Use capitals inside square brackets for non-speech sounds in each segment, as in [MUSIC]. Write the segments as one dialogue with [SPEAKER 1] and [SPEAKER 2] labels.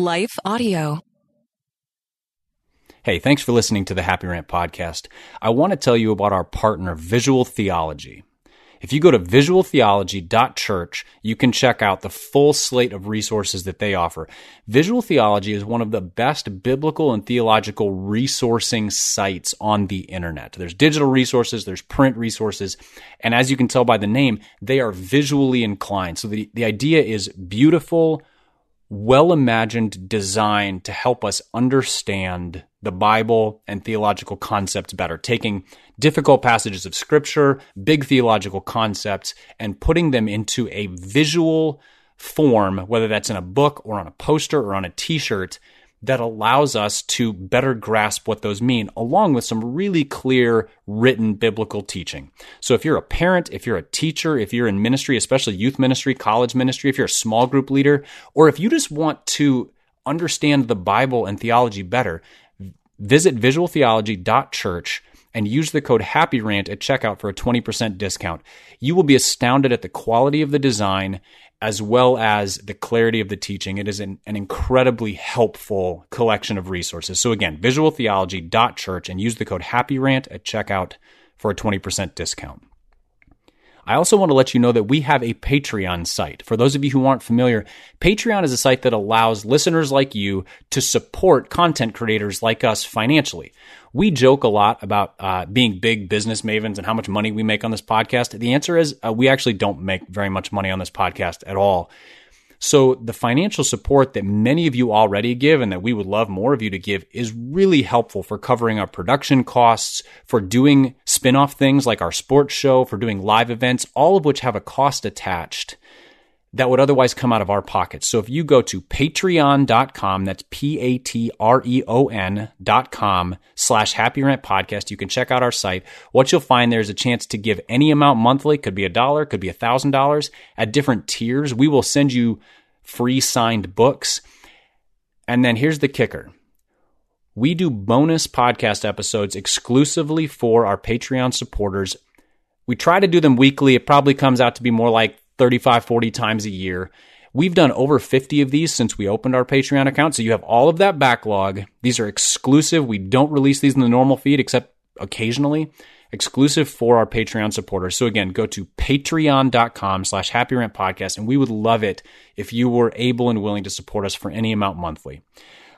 [SPEAKER 1] Life Audio.
[SPEAKER 2] Hey, thanks for listening to the Happy Rant podcast. I want to tell you about our partner, Visual Theology. If you go to visualtheology.church, you can check out the full slate of resources that they offer. Visual Theology is one of the best biblical and theological resourcing sites on the internet. There's digital resources, there's print resources, and as you can tell by the name, they are visually inclined. So the, the idea is beautiful, well imagined design to help us understand the Bible and theological concepts better, taking difficult passages of scripture, big theological concepts, and putting them into a visual form, whether that's in a book or on a poster or on a t shirt, that allows us to better grasp what those mean, along with some really clear written biblical teaching. So if you're a parent, if you're a teacher, if you're in ministry, especially youth ministry, college ministry, if you're a small group leader, or if you just want to understand the Bible and theology better, visit visualtheology.church and use the code HAPPYRANT at checkout for a 20% discount. You will be astounded at the quality of the design as well as the clarity of the teaching. It is an, an incredibly helpful collection of resources. So again, visualtheology.church and use the code HAPPYRANT at checkout for a 20% discount. I also want to let you know that we have a Patreon site. For those of you who aren't familiar, Patreon is a site that allows listeners like you to support content creators like us financially. We joke a lot about uh, being big business mavens and how much money we make on this podcast. The answer is uh, we actually don't make very much money on this podcast at all. So the financial support that many of you already give and that we would love more of you to give is really helpful for covering our production costs, for doing spin-off things like our sports show, for doing live events, all of which have a cost attached that would otherwise come out of our pockets. So if you go to patreon.com, that's P-A-T-R-E-O-N dot com slash happy rant podcast, you can check out our site. What you'll find there is a chance to give any amount monthly, could be a dollar, could be a thousand dollars at different tiers. We will send you free signed books. And then here's the kicker. We do bonus podcast episodes exclusively for our Patreon supporters. We try to do them weekly. It probably comes out to be more like 35, 40 times a year. We've done over 50 of these since we opened our Patreon account. So you have all of that backlog. These are exclusive. We don't release these in the normal feed except occasionally. Exclusive for our Patreon supporters. So again, go to patreon.com slash happy podcast. And we would love it if you were able and willing to support us for any amount monthly.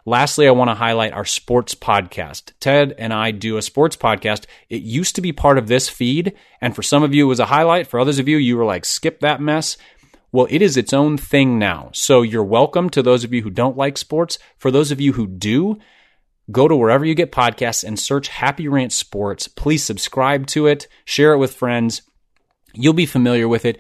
[SPEAKER 2] Lastly, I want to highlight our sports podcast. Ted and I do a sports podcast. It used to be part of this feed, and for some of you, it was a highlight. For others of you, you were like, skip that mess. Well, it is its own thing now. So you're welcome to those of you who don't like sports. For those of you who do, go to wherever you get podcasts and search Happy Rant Sports. Please subscribe to it, share it with friends. You'll be familiar with it.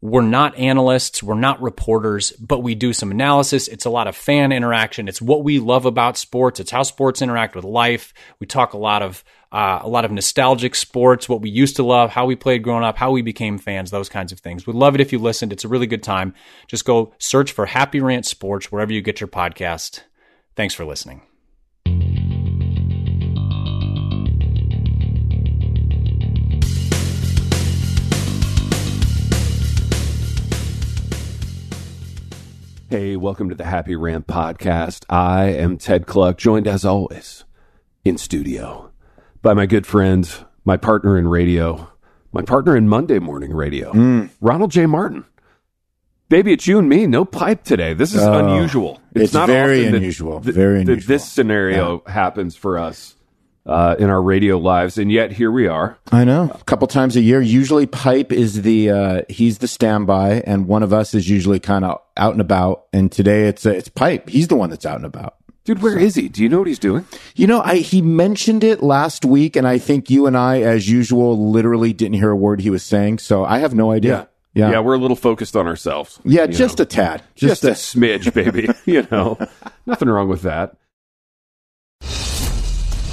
[SPEAKER 2] We're not analysts, we're not reporters, but we do some analysis. It's a lot of fan interaction. It's what we love about sports. It's how sports interact with life. We talk a lot of uh, a lot of nostalgic sports, what we used to love, how we played growing up, how we became fans, those kinds of things. We'd love it if you listened. It's a really good time. Just go search for Happy Rant Sports wherever you get your podcast. Thanks for listening.
[SPEAKER 3] Hey, welcome to the Happy Rant podcast. I am Ted Kluck, joined as always in studio by my good friend, my partner in radio, my partner in Monday morning radio,
[SPEAKER 4] Mm.
[SPEAKER 3] Ronald J. Martin. Baby, it's you and me. No pipe today. This is
[SPEAKER 4] Oh,
[SPEAKER 3] unusual.
[SPEAKER 4] it's very
[SPEAKER 3] often that-
[SPEAKER 4] unusual.
[SPEAKER 3] that-
[SPEAKER 4] Very unusual.
[SPEAKER 3] this scenario happens for us uh, in our radio lives, and yet here we are.
[SPEAKER 4] I know. A couple times a year. Usually, Pipe is the uh, he's the standby, and one of us is usually kind of out and about. And today it's uh, it's Pipe. He's the one that's out and about.
[SPEAKER 3] Dude, where is he? Do you know what he's doing?
[SPEAKER 4] You know, I he mentioned it last week, and I think you and I, as usual, literally didn't hear a word he was saying. So I have no idea. Yeah,
[SPEAKER 3] Yeah, we're a little focused on ourselves.
[SPEAKER 4] Yeah, just
[SPEAKER 3] know.
[SPEAKER 4] a tad.
[SPEAKER 3] just
[SPEAKER 4] Just,
[SPEAKER 3] a
[SPEAKER 4] a,
[SPEAKER 3] smidge, baby. [LAUGHS] you know, [LAUGHS] nothing wrong with that.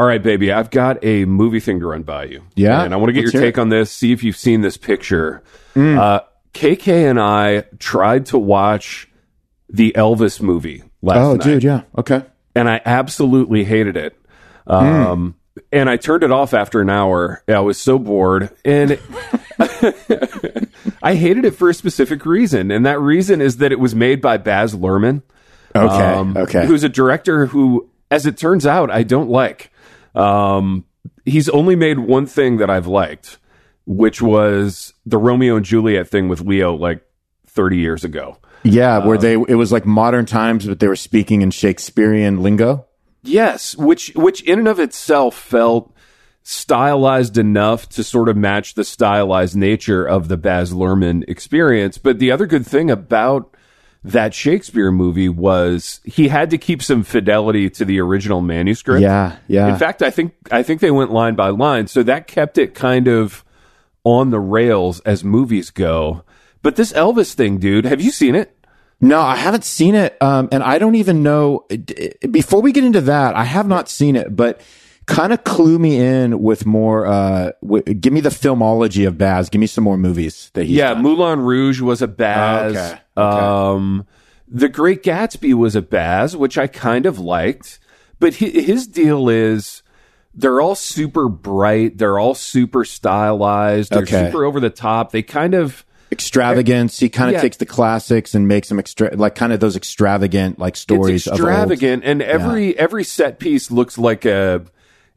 [SPEAKER 3] All right, baby. I've got a movie thing to run by you.
[SPEAKER 4] Yeah?
[SPEAKER 3] And I want to get
[SPEAKER 4] Let's
[SPEAKER 3] your take
[SPEAKER 4] it.
[SPEAKER 3] on this, see if you've seen this picture. Uh, KK and I tried to watch the Elvis movie last night.
[SPEAKER 4] Oh,
[SPEAKER 3] night.
[SPEAKER 4] dude, yeah. Okay.
[SPEAKER 3] And I absolutely hated it. Um, And I turned it off after an hour. I was so bored. And [LAUGHS] I hated it for a specific reason. And that reason is that it was made by Baz Luhrmann.
[SPEAKER 4] Okay. okay.
[SPEAKER 3] Um, Who's a director who, as it turns out, I don't like. Um, he's only made one thing that I've liked, which was the Romeo and Juliet thing with Leo like 30 years ago.
[SPEAKER 4] yeah, where they it was like modern times, but they were speaking in Shakespearean lingo.
[SPEAKER 3] Yes, which which in and of itself felt stylized enough to sort of match the stylized nature of the Baz Luhrmann experience. But the other good thing about that Shakespeare movie was he had to keep some fidelity to the original manuscript.
[SPEAKER 4] Yeah, yeah.
[SPEAKER 3] In fact, I think I think they went line by line, so that kept it kind of on the rails as movies go. But this Elvis thing, dude, have you seen it?
[SPEAKER 4] No, I haven't seen it, um, and I don't even know. Before we get into that, I have not seen it, but kind of clue me in with more. Uh, w- give me the filmology of Baz. Give me some more movies that he.
[SPEAKER 3] yeah,
[SPEAKER 4] done.
[SPEAKER 3] Moulin Rouge was a Baz.
[SPEAKER 4] Okay, okay.
[SPEAKER 3] Um, the Great Gatsby was a Baz, which I kind of liked. But hi- his deal is they're all super bright. They're all super stylized. They're
[SPEAKER 4] Okay.
[SPEAKER 3] super over the top. They kind of
[SPEAKER 4] extravagance. He kind of
[SPEAKER 3] Yeah.
[SPEAKER 4] takes the classics and makes them extra, like kind of those extravagant like stories
[SPEAKER 3] it's extravagant, and every every set piece looks like a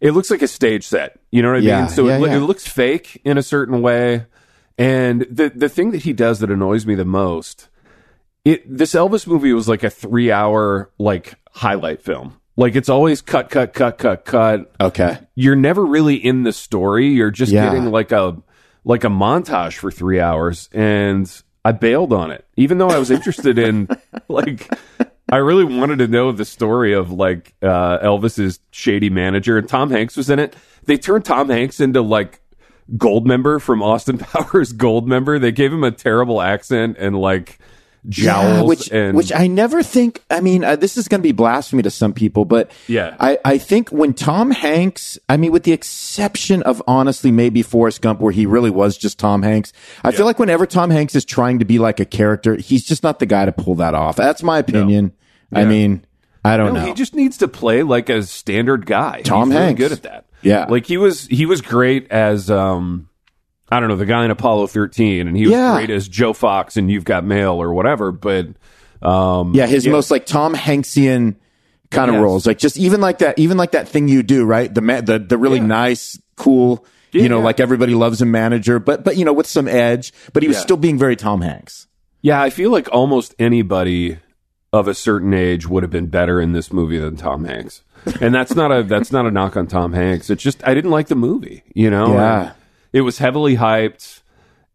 [SPEAKER 3] it looks like a stage set. You know what I
[SPEAKER 4] Yeah,
[SPEAKER 3] mean? So
[SPEAKER 4] yeah,
[SPEAKER 3] it,
[SPEAKER 4] yeah.
[SPEAKER 3] it looks fake in a certain way. And the the thing that he does that annoys me the most, it this Elvis movie was like a three hour like highlight film. Like it's always cut, cut, cut, cut, cut.
[SPEAKER 4] Okay.
[SPEAKER 3] You're never really in the story. You're just getting like a like a montage for three hours, and I bailed on it, even though I was interested in [LAUGHS] like. I really wanted to know the story of like uh, Elvis's shady manager, and Tom Hanks was in it. They turned Tom Hanks into like Goldmember from Austin [LAUGHS] Powers. Goldmember. They gave him a terrible accent and like jowls,
[SPEAKER 4] Yeah, which
[SPEAKER 3] and
[SPEAKER 4] which I never think. I mean, uh, this is going to be blasphemy to some people, but
[SPEAKER 3] Yeah.
[SPEAKER 4] I I think when Tom Hanks, I mean, with the exception of honestly maybe Forrest Gump, where he really was just Tom Hanks, I feel like whenever Tom Hanks is trying to be like a character, he's just not the guy to pull that off. That's my opinion. I
[SPEAKER 3] Yeah.
[SPEAKER 4] mean, I don't
[SPEAKER 3] No,
[SPEAKER 4] know.
[SPEAKER 3] he just needs to play like a standard guy.
[SPEAKER 4] Tom
[SPEAKER 3] He's really
[SPEAKER 4] Hanks.
[SPEAKER 3] good at that.
[SPEAKER 4] Yeah.
[SPEAKER 3] like he was he was great as um I don't know the guy in Apollo thirteen, and he was
[SPEAKER 4] Yeah.
[SPEAKER 3] great as Joe Fox and You've Got Mail or whatever. But um
[SPEAKER 4] yeah, his most like Tom Hanksian kind of
[SPEAKER 3] Yes.
[SPEAKER 4] roles, like just even like that, even like that thing you do, right? The ma- the the really
[SPEAKER 3] Yeah.
[SPEAKER 4] nice, cool, you know, like everybody loves a manager, but but you know, with some edge, but he was
[SPEAKER 3] Yeah.
[SPEAKER 4] still being very Tom Hanks.
[SPEAKER 3] yeah, I feel like almost anybody of a certain age would have been better in this movie than Tom Hanks. And that's not a that's not a knock on Tom Hanks. It's just I didn't like the movie. You know,
[SPEAKER 4] Yeah.
[SPEAKER 3] it was heavily hyped.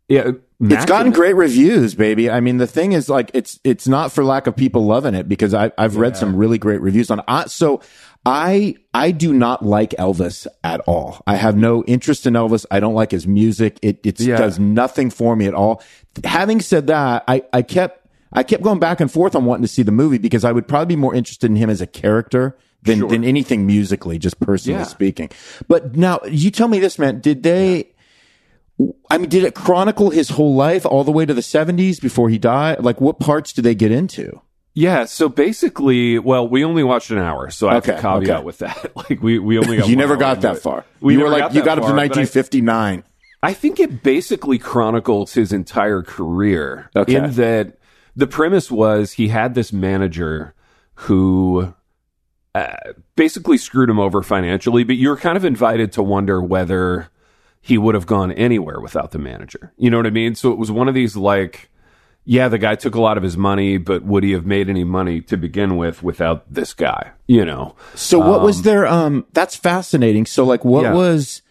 [SPEAKER 3] Yeah,
[SPEAKER 4] It's gotten great reviews, baby. I mean, the thing is, like, it's it's not for lack of people loving it because I I've read some really great reviews on. it. so I I do not like Elvis at all. I have no interest in Elvis. I don't like his music. It it
[SPEAKER 3] Yeah.
[SPEAKER 4] does nothing for me at all. Having said that, I I kept I kept going back and forth on wanting to see the movie because I would probably be more interested in him as a character than than anything musically, just personally
[SPEAKER 3] Yeah.
[SPEAKER 4] speaking. But now you tell me this, man. Did they? I mean, did it chronicle his whole life all the way to the 70s before he died? Like, what parts did they get into?
[SPEAKER 3] Yeah, so basically, well, we only watched an hour, so I have
[SPEAKER 4] Okay,
[SPEAKER 3] to caveat
[SPEAKER 4] okay.
[SPEAKER 3] with that. [LAUGHS] Like we we only [LAUGHS] got
[SPEAKER 4] you never got that far.
[SPEAKER 3] We
[SPEAKER 4] you were like
[SPEAKER 3] got
[SPEAKER 4] you got up to
[SPEAKER 3] far, I-
[SPEAKER 4] 1959.
[SPEAKER 3] I think it basically chronicles his entire career
[SPEAKER 4] Okay.
[SPEAKER 3] in that the premise was he had this manager who uh, basically screwed him over financially, but you were kind of invited to wonder whether he would have gone anywhere without the manager. You know what I mean? So it was one of these like, yeah, the guy took a lot of his money, but would he have made any money to begin with without this guy? You know?
[SPEAKER 4] So what was their um that's fascinating. So like what
[SPEAKER 3] Yeah.
[SPEAKER 4] was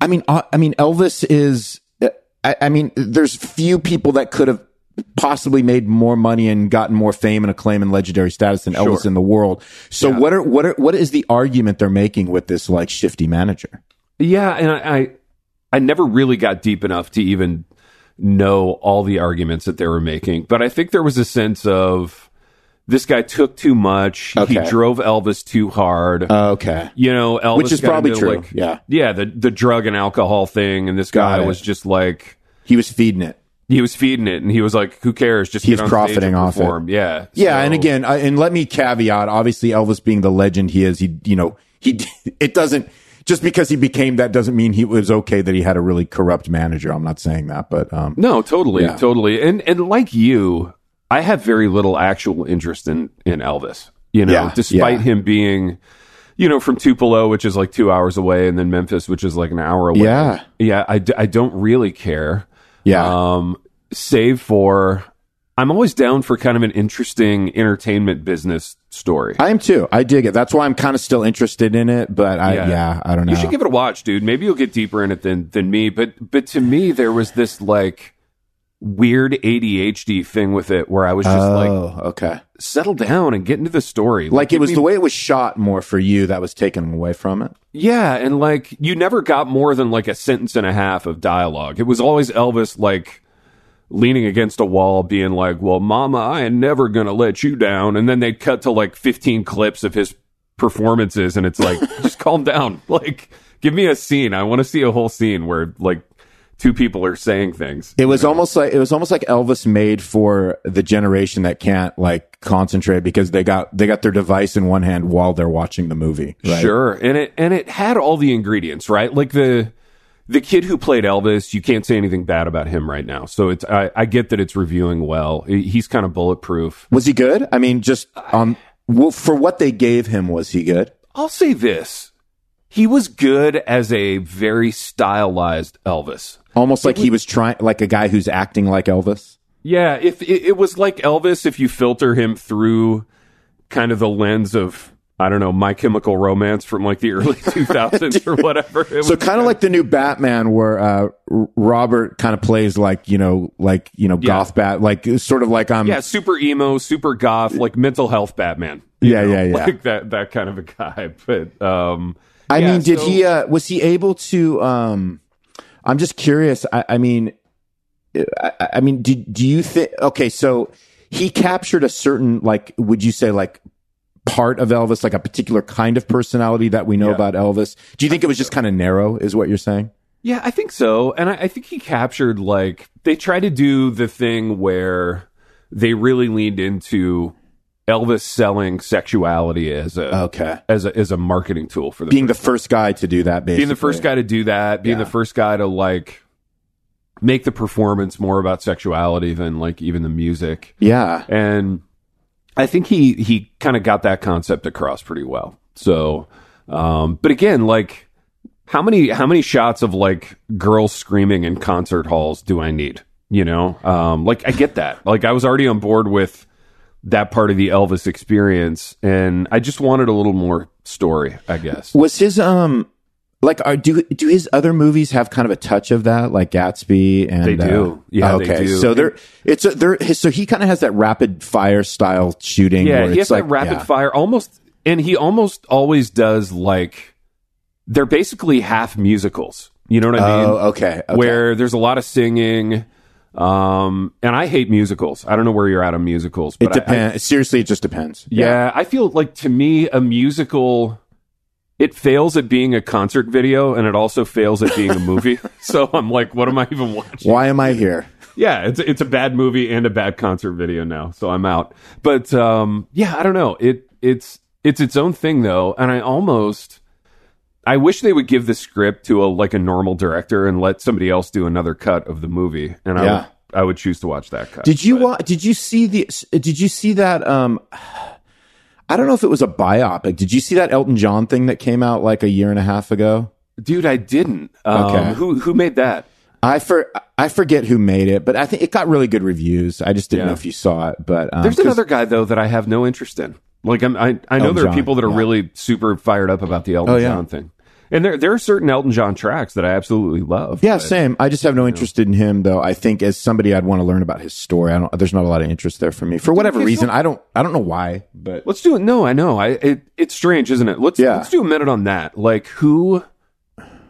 [SPEAKER 4] I mean uh, I mean Elvis is uh, I, I mean there's few people that could have possibly made more money and gotten more fame and acclaim and legendary status than Elvis in the world. So what are what are what is the argument they're making with this like shifty manager?
[SPEAKER 3] Yeah, and I, I I never really got deep enough to even know all the arguments that they were making, but I think there was a sense of this guy took too much. He drove Elvis too hard.
[SPEAKER 4] Oh, okay.
[SPEAKER 3] you know, Elvis
[SPEAKER 4] Which is probably
[SPEAKER 3] into,
[SPEAKER 4] true.
[SPEAKER 3] Like,
[SPEAKER 4] Yeah.
[SPEAKER 3] yeah, the the drug and alcohol thing, and this
[SPEAKER 4] Got
[SPEAKER 3] guy
[SPEAKER 4] it.
[SPEAKER 3] was just like
[SPEAKER 4] He was feeding it.
[SPEAKER 3] He was feeding it, and he was like, "Who cares? Just
[SPEAKER 4] He's
[SPEAKER 3] get on stage
[SPEAKER 4] profiting off it.
[SPEAKER 3] perform." Yeah,
[SPEAKER 4] Yeah,
[SPEAKER 3] So-
[SPEAKER 4] and again, I, and let me caveat. Obviously, Elvis being the legend he is, he you know he [LAUGHS] it doesn't just because he became that doesn't mean he was okay that he had a really corrupt manager. I'm not saying that, but um,
[SPEAKER 3] No, totally,
[SPEAKER 4] Yeah.
[SPEAKER 3] totally. And and like you, I have very little actual interest in in Elvis. You know,
[SPEAKER 4] Yeah,
[SPEAKER 3] despite
[SPEAKER 4] yeah.
[SPEAKER 3] him being, you know, from Tupelo, which is like two hours away, and then Memphis, which is like an hour away.
[SPEAKER 4] Yeah.
[SPEAKER 3] yeah. I, d- I don't really care.
[SPEAKER 4] Yeah,
[SPEAKER 3] Um, save for, I'm always down for kind of an interesting entertainment business story.
[SPEAKER 4] I am too. I dig it. That's why I'm kind of still interested in it. But I
[SPEAKER 3] Yeah.
[SPEAKER 4] yeah, I don't know.
[SPEAKER 3] You should give it a watch, dude. Maybe you'll get deeper in it than than me. But but to me, there was this like weird ADHD thing with it where I was just like,
[SPEAKER 4] oh, okay.
[SPEAKER 3] settle down and get into the story.
[SPEAKER 4] Like it was
[SPEAKER 3] me-
[SPEAKER 4] the way it was shot more for you that was taken away from it.
[SPEAKER 3] yeah, and like you never got more than like a sentence and a half of dialogue. It was always Elvis like leaning against a wall, being like, "Well, Mama, I ain't never gonna let you down," and then they'd cut to like fifteen clips of his performances, and it's like, [LAUGHS] just calm down. Like, give me a scene. I want to see a whole scene where like two people are saying things.
[SPEAKER 4] It was almost like it was almost like Elvis made for the generation that can't like concentrate because they got they got their device in one hand while they're watching the movie. Right?
[SPEAKER 3] Sure, and it and it had all the ingredients, right? Like the the kid who played Elvis, you can't say anything bad about him right now. So it's I, I get that it's reviewing well. He's kind of bulletproof.
[SPEAKER 4] Was he good? I mean, just um, for what they gave him, was he good?
[SPEAKER 3] I'll say this: he was good as a very stylized Elvis.
[SPEAKER 4] Almost like he was trying, like a guy who's acting like Elvis.
[SPEAKER 3] Yeah, if it, it was like Elvis, if you filter him through kind of the lens of I don't know My Chemical Romance from like the early [LAUGHS] 2000s or [LAUGHS] whatever. It
[SPEAKER 4] So kind of like the new Batman, where uh, Robert kind of plays like you know, like you know, goth bat, like sort of like I'm um,
[SPEAKER 3] Yeah, super emo, super goth, like mental health Batman.
[SPEAKER 4] Yeah, yeah, yeah. [LAUGHS]
[SPEAKER 3] Like that that kind of a guy. But um
[SPEAKER 4] I
[SPEAKER 3] yeah,
[SPEAKER 4] mean, did
[SPEAKER 3] so-
[SPEAKER 4] he? Uh, was he able to? Um, I'm just curious. I, I mean, I, I mean, did do you think? Okay, so he captured a certain, like, would you say, like, part of Elvis, like a particular kind of personality that we know
[SPEAKER 3] Yeah.
[SPEAKER 4] about Elvis? Do you think it was just kind of narrow? Is what you're saying?
[SPEAKER 3] Yeah, I think so. And I, I think he captured like they try to do the thing where they really leaned into Elvis selling sexuality as a
[SPEAKER 4] Okay,
[SPEAKER 3] as a as a marketing tool for the
[SPEAKER 4] being the first guy to do that, basically.
[SPEAKER 3] being the first guy to do that, being
[SPEAKER 4] Yeah.
[SPEAKER 3] the first guy to like make the performance more about sexuality than like even the music.
[SPEAKER 4] Yeah,
[SPEAKER 3] and I think he he kind of got that concept across pretty well. So, um, but again, like how many how many shots of like girls screaming in concert halls do I need? You know, um, like I get that. Like I was already on board with that part of the Elvis experience, and I just wanted a little more story. I guess.
[SPEAKER 4] was his um. Like, are, do do his other movies have kind of a touch of that, like Gatsby? And
[SPEAKER 3] They do.
[SPEAKER 4] uh,
[SPEAKER 3] Yeah, they
[SPEAKER 4] okay.
[SPEAKER 3] do.
[SPEAKER 4] So there, it's a there. his- So he kind of has that rapid fire style shooting.
[SPEAKER 3] Yeah,
[SPEAKER 4] where
[SPEAKER 3] he has
[SPEAKER 4] like,
[SPEAKER 3] that rapid
[SPEAKER 4] yeah.
[SPEAKER 3] fire almost, and he almost always does like they're basically half musicals. You know what I mean?
[SPEAKER 4] Oh, okay, okay.
[SPEAKER 3] Where there's a lot of singing, um, and I hate musicals. I don't know where you're at on musicals,
[SPEAKER 4] It
[SPEAKER 3] but I- I-
[SPEAKER 4] depends. Seriously, it just depends.
[SPEAKER 3] yeah, I feel like to me a musical. It fails at being a concert video, and it also fails at being a movie. [LAUGHS] [LAUGHS] so I'm like, what am I even watching?
[SPEAKER 4] Why am I here?
[SPEAKER 3] yeah, it's it's a bad movie and a bad concert video now, so I'm out. But um, yeah, I don't know. It it's it's its own thing though, and I almost I wish they would give the script to a like a normal director and let somebody else do another cut of the movie, and I would, I would choose to watch that cut.
[SPEAKER 4] Did you
[SPEAKER 3] But-
[SPEAKER 4] wa- Did you see the? Did you see that? Um, I don't know if it was a biopic. Did you see that Elton John thing that came out like a year and a half ago?
[SPEAKER 3] dude? I didn't. Um,
[SPEAKER 4] Okay.
[SPEAKER 3] Who who made that?
[SPEAKER 4] I for I forget who made it, but I think it got really good reviews. I just didn't
[SPEAKER 3] Yeah.
[SPEAKER 4] know if you saw it. But um,
[SPEAKER 3] There's another guy though that I have no interest in. Like I'm, I, I know
[SPEAKER 4] Elton
[SPEAKER 3] there are
[SPEAKER 4] John,
[SPEAKER 3] people that are
[SPEAKER 4] yeah.
[SPEAKER 3] really super fired up about the Elton
[SPEAKER 4] Oh, yeah.
[SPEAKER 3] John thing, and there there are certain Elton John tracks that I absolutely love.
[SPEAKER 4] Yeah,
[SPEAKER 3] but-
[SPEAKER 4] same. I just have no interest in him, though. I think as somebody, I'd want to learn about his story. I don't. There's not a lot of interest there for me for whatever reason.
[SPEAKER 3] so-
[SPEAKER 4] I don't. I don't know why, but
[SPEAKER 3] Let's do it. No, I know. I it, it's strange, isn't it? Let's
[SPEAKER 4] Yeah.
[SPEAKER 3] let's do a minute on that. Like who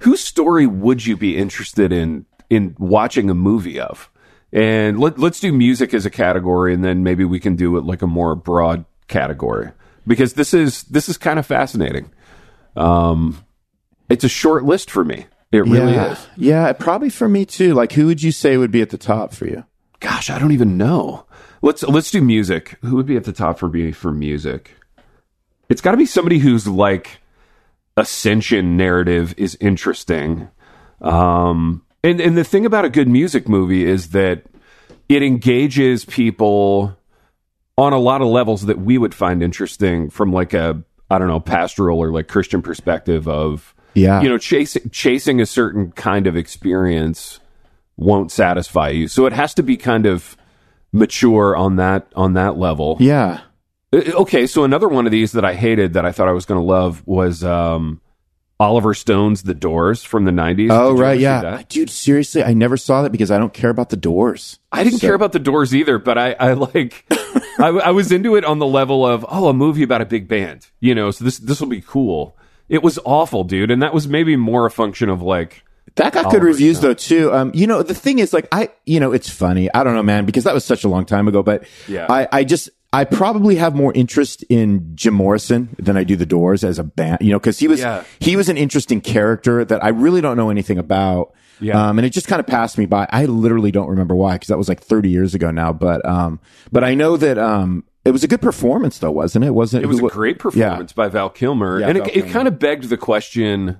[SPEAKER 3] whose story would you be interested in in watching a movie of? And let let's do music as a category, and then maybe we can do it like a more broad category because this is this is kind of fascinating. Um, it's a short list for me. It really
[SPEAKER 4] yeah,
[SPEAKER 3] is.
[SPEAKER 4] yeah, probably for me too. Like, who would you say would be at the top for you?
[SPEAKER 3] Gosh, I don't even know. Let's let's do music. Who would be at the top for me for music? It's got to be somebody who's like ascension narrative is interesting. Um, and and the thing about a good music movie is that it engages people on a lot of levels that we would find interesting from like a I don't know pastoral or like Christian perspective of
[SPEAKER 4] Yeah,
[SPEAKER 3] you know chasing chasing a certain kind of experience won't satisfy you so it has to be kind of mature on that on that level
[SPEAKER 4] yeah.
[SPEAKER 3] Uh, okay so another one of these that i hated that i thought i was going to love was um oliver stone's the doors from the 90s
[SPEAKER 4] Oh right, yeah, dude. Seriously, I never saw that because I don't care about the Doors.
[SPEAKER 3] i didn't
[SPEAKER 4] So-
[SPEAKER 3] care about the doors either but i i like [LAUGHS] I, I was into it on the level of oh a movie about a big band you know so this this will be cool it was awful dude and that was maybe more a function of like
[SPEAKER 4] That got good reviews though too. Um, you know, the thing is, like, I, you know, it's funny. I don't know, man, because that was such a long time ago. But
[SPEAKER 3] Yeah.
[SPEAKER 4] I, I just, I probably have more interest in Jim Morrison than I do the Doors as a band. You know, because he was,
[SPEAKER 3] Yeah.
[SPEAKER 4] he was an interesting character that I really don't know anything about.
[SPEAKER 3] Yeah.
[SPEAKER 4] Um, and it just kind of passed me by. I literally don't remember why, because that was like 30 years ago now. But, um, but I know that, um, it was a good performance though, wasn't it? Wasn't
[SPEAKER 3] It It was
[SPEAKER 4] who-
[SPEAKER 3] a great performance by Val Kilmer,
[SPEAKER 4] Yeah,
[SPEAKER 3] and
[SPEAKER 4] Val
[SPEAKER 3] it, it kind of begged the question: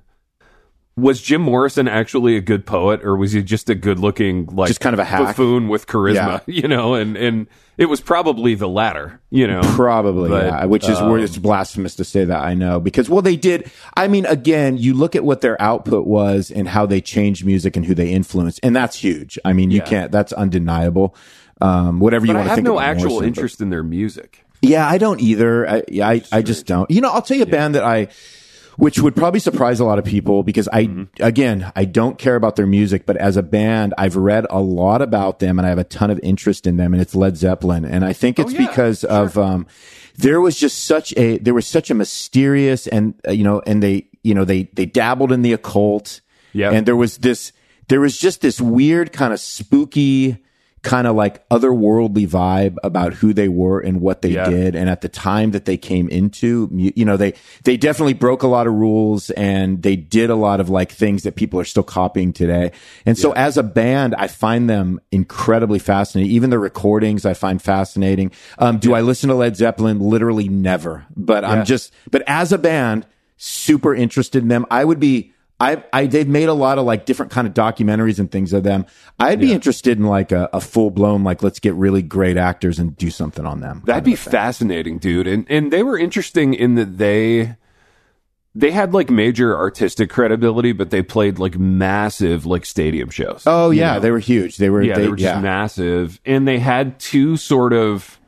[SPEAKER 3] Was Jim Morrison actually a good poet, or was he just a good-looking, like,
[SPEAKER 4] Just kind of a hack?
[SPEAKER 3] buffoon with charisma? [LAUGHS] You know, and and it was probably the latter. You know,
[SPEAKER 4] Probably,
[SPEAKER 3] But,
[SPEAKER 4] yeah. Which is where
[SPEAKER 3] um,
[SPEAKER 4] it's blasphemous to say that. I know because well, they did. I mean, again, you look at what their output was and how they changed music and who they influenced, and that's huge. I mean, you
[SPEAKER 3] Yeah.
[SPEAKER 4] can't. That's undeniable. Um, whatever you
[SPEAKER 3] But I
[SPEAKER 4] want to
[SPEAKER 3] have no actual
[SPEAKER 4] Morrison, but-
[SPEAKER 3] interest in their music.
[SPEAKER 4] yeah, I don't either. I, I, I just don't. You know, I'll tell you a band that I, which would probably surprise a lot of people because I,
[SPEAKER 3] Mm-hmm.
[SPEAKER 4] again, I don't care about their music, but as a band, I've read a lot about them and I have a ton of interest in them and it's Led Zeppelin. And I think it's
[SPEAKER 3] Oh, yeah,
[SPEAKER 4] because of, um, there was just such a, there was such a mysterious and, uh, you know, and they, you know, they, they dabbled in the occult.
[SPEAKER 3] Yeah.
[SPEAKER 4] And there was this, there was just this weird kind of spooky, kind of like otherworldly vibe about who they were and what they
[SPEAKER 3] Yeah.
[SPEAKER 4] did. And at the time that they came into, you know, they, they definitely broke a lot of rules and they did a lot of like things that people are still copying today. And so as a band, I find them incredibly fascinating. Even the recordings I find fascinating. Um, do I listen to Led Zeppelin? Literally never, but
[SPEAKER 3] Yeah.
[SPEAKER 4] I'm just, but as a band, super interested in them. I would be, I, I, they've made a lot of like different kind of documentaries and things of them. I'd be interested in like a, a full blown, like, let's get really great actors and do something on them.
[SPEAKER 3] That'd be fascinating, dude. And and they were interesting in that they they had like major artistic credibility, but they played like massive like stadium shows.
[SPEAKER 4] Oh
[SPEAKER 3] you
[SPEAKER 4] yeah,
[SPEAKER 3] know?
[SPEAKER 4] they were huge. They were,
[SPEAKER 3] yeah,
[SPEAKER 4] they,
[SPEAKER 3] they, were just
[SPEAKER 4] yeah.
[SPEAKER 3] massive, and they had two sort of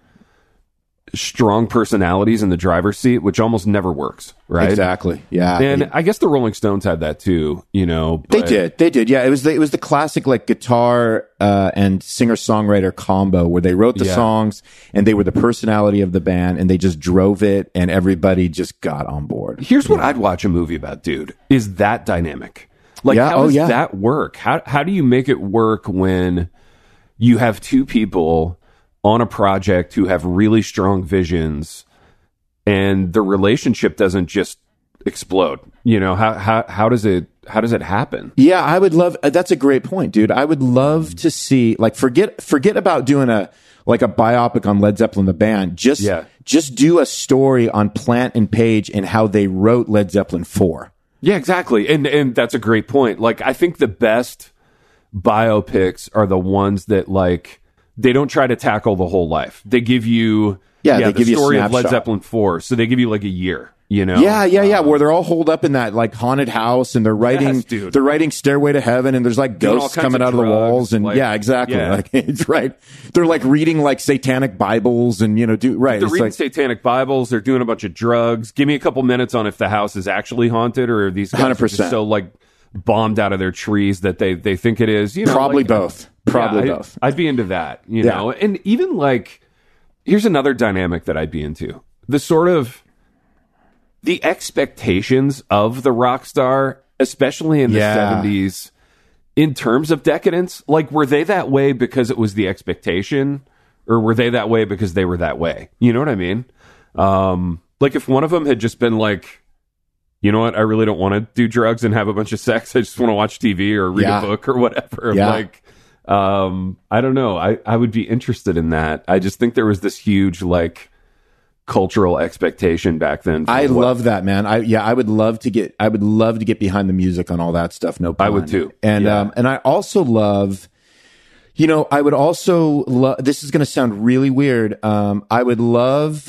[SPEAKER 3] strong personalities in the driver's seat, which almost never works, right?
[SPEAKER 4] Exactly. Yeah.
[SPEAKER 3] And
[SPEAKER 4] They-
[SPEAKER 3] I guess the Rolling Stones had that too, you know.
[SPEAKER 4] They did. They did. Yeah. It was the, it was the classic like guitar uh, and singer songwriter combo where they wrote the
[SPEAKER 3] Yeah.
[SPEAKER 4] songs and they were the personality of the band and they just drove it and everybody just got on board.
[SPEAKER 3] Here's what I'd watch a movie about, dude. Is that dynamic? Like,
[SPEAKER 4] Yeah,
[SPEAKER 3] how
[SPEAKER 4] oh,
[SPEAKER 3] does
[SPEAKER 4] yeah.
[SPEAKER 3] that work? How how do you make it work when you have two people on a project who have really strong visions, and the relationship doesn't just explode? You know how how how does it how does it happen?
[SPEAKER 4] Yeah, I would love. uh, That's a great point, dude. I would love to see like forget forget about doing a like a biopic on Led Zeppelin the band. Just
[SPEAKER 3] Yeah.
[SPEAKER 4] just do a story on Plant and Page and how they wrote Led Zeppelin four.
[SPEAKER 3] Yeah, exactly. And and that's a great point. Like I think the best biopics are the ones that like they don't try to tackle the whole life. They give you
[SPEAKER 4] Yeah, they
[SPEAKER 3] the
[SPEAKER 4] give you a
[SPEAKER 3] story of Led. Zeppelin 4. So they give you like a year, you know.
[SPEAKER 4] Yeah, yeah, yeah. Where um, they're all holed up in that like haunted house and they're writing,
[SPEAKER 3] Yes,
[SPEAKER 4] they're writing Stairway to Heaven and there's like ghosts coming
[SPEAKER 3] of
[SPEAKER 4] out of the walls and
[SPEAKER 3] like-
[SPEAKER 4] yeah, exactly.
[SPEAKER 3] yeah.
[SPEAKER 4] Like [LAUGHS] it's right. They're like reading like satanic Bibles and you know do right.
[SPEAKER 3] They're reading
[SPEAKER 4] like,
[SPEAKER 3] satanic Bibles. They're doing a bunch of drugs. Give me a couple minutes on if the house is actually haunted or are these just
[SPEAKER 4] 100%.
[SPEAKER 3] so like bombed out of their trees that they they think it is. You know,
[SPEAKER 4] Probably
[SPEAKER 3] like,
[SPEAKER 4] both. Probably
[SPEAKER 3] Yeah, I-
[SPEAKER 4] both.
[SPEAKER 3] I'd be into that, you
[SPEAKER 4] Yeah.
[SPEAKER 3] know. And even like here's another dynamic that I'd be into. The sort of the expectations of the rock star, especially in the
[SPEAKER 4] Yeah.
[SPEAKER 3] 70s in terms of decadence, like were they that way because it was the expectation or were they that way because they were that way? You know what I mean? Um like if one of them had just been like you know what? I really don't want to do drugs and have a bunch of sex. I just want to watch TV or read
[SPEAKER 4] Yeah.
[SPEAKER 3] a book or whatever.
[SPEAKER 4] Yeah.
[SPEAKER 3] Like, um, I don't know. I, I would be interested in that. I just think there was this huge, like, cultural expectation back then.
[SPEAKER 4] I
[SPEAKER 3] what-
[SPEAKER 4] love that, man. I yeah, I would love to get I would love to get behind the music on all that stuff. No, pun.
[SPEAKER 3] I would too.
[SPEAKER 4] And
[SPEAKER 3] Yeah.
[SPEAKER 4] um and I also love you know, I would also love this is going to sound really weird. Um I would love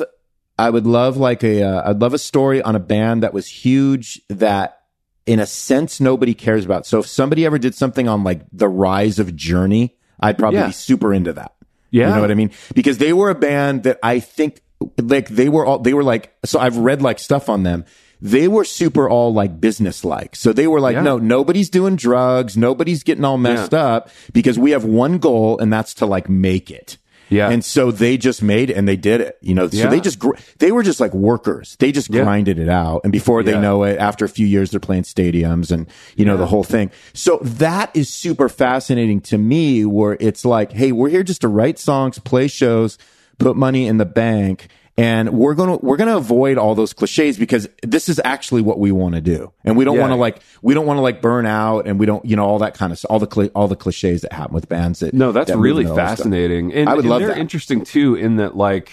[SPEAKER 4] I would love like a uh, I'd love a story on a band that was huge that in a sense nobody cares about. So if somebody ever did something on like the rise of Journey, I'd probably
[SPEAKER 3] Yeah.
[SPEAKER 4] be super into that.
[SPEAKER 3] Yeah.
[SPEAKER 4] You know what I mean? Because they were a band that I think like they were all they were like so I've read like stuff on them. They were super all like business like. So they were like,
[SPEAKER 3] Yeah.
[SPEAKER 4] no, nobody's doing drugs, nobody's getting all messed up because we have one goal and that's to like make it.
[SPEAKER 3] Yeah.
[SPEAKER 4] And so they just made it and they did it, you know. So
[SPEAKER 3] Yeah.
[SPEAKER 4] they just gr- they were just like workers. They just
[SPEAKER 3] Yeah.
[SPEAKER 4] grinded it out and before they know it after a few years they're playing stadiums and you know the whole thing. So that is super fascinating to me where it's like, hey, we're here just to write songs, play shows, put money in the bank and we're going to we're going to avoid all those clichés because this is actually what we want to do. And we don't
[SPEAKER 3] Yeah.
[SPEAKER 4] want to like we don't want to like burn out and we don't, you know, all that kind of all the cli- all the clichés that happen with bands that
[SPEAKER 3] No, that's
[SPEAKER 4] that
[SPEAKER 3] really
[SPEAKER 4] into all that stuff.
[SPEAKER 3] fascinating. And,
[SPEAKER 4] I would
[SPEAKER 3] and
[SPEAKER 4] love
[SPEAKER 3] they're
[SPEAKER 4] that.
[SPEAKER 3] interesting too in that like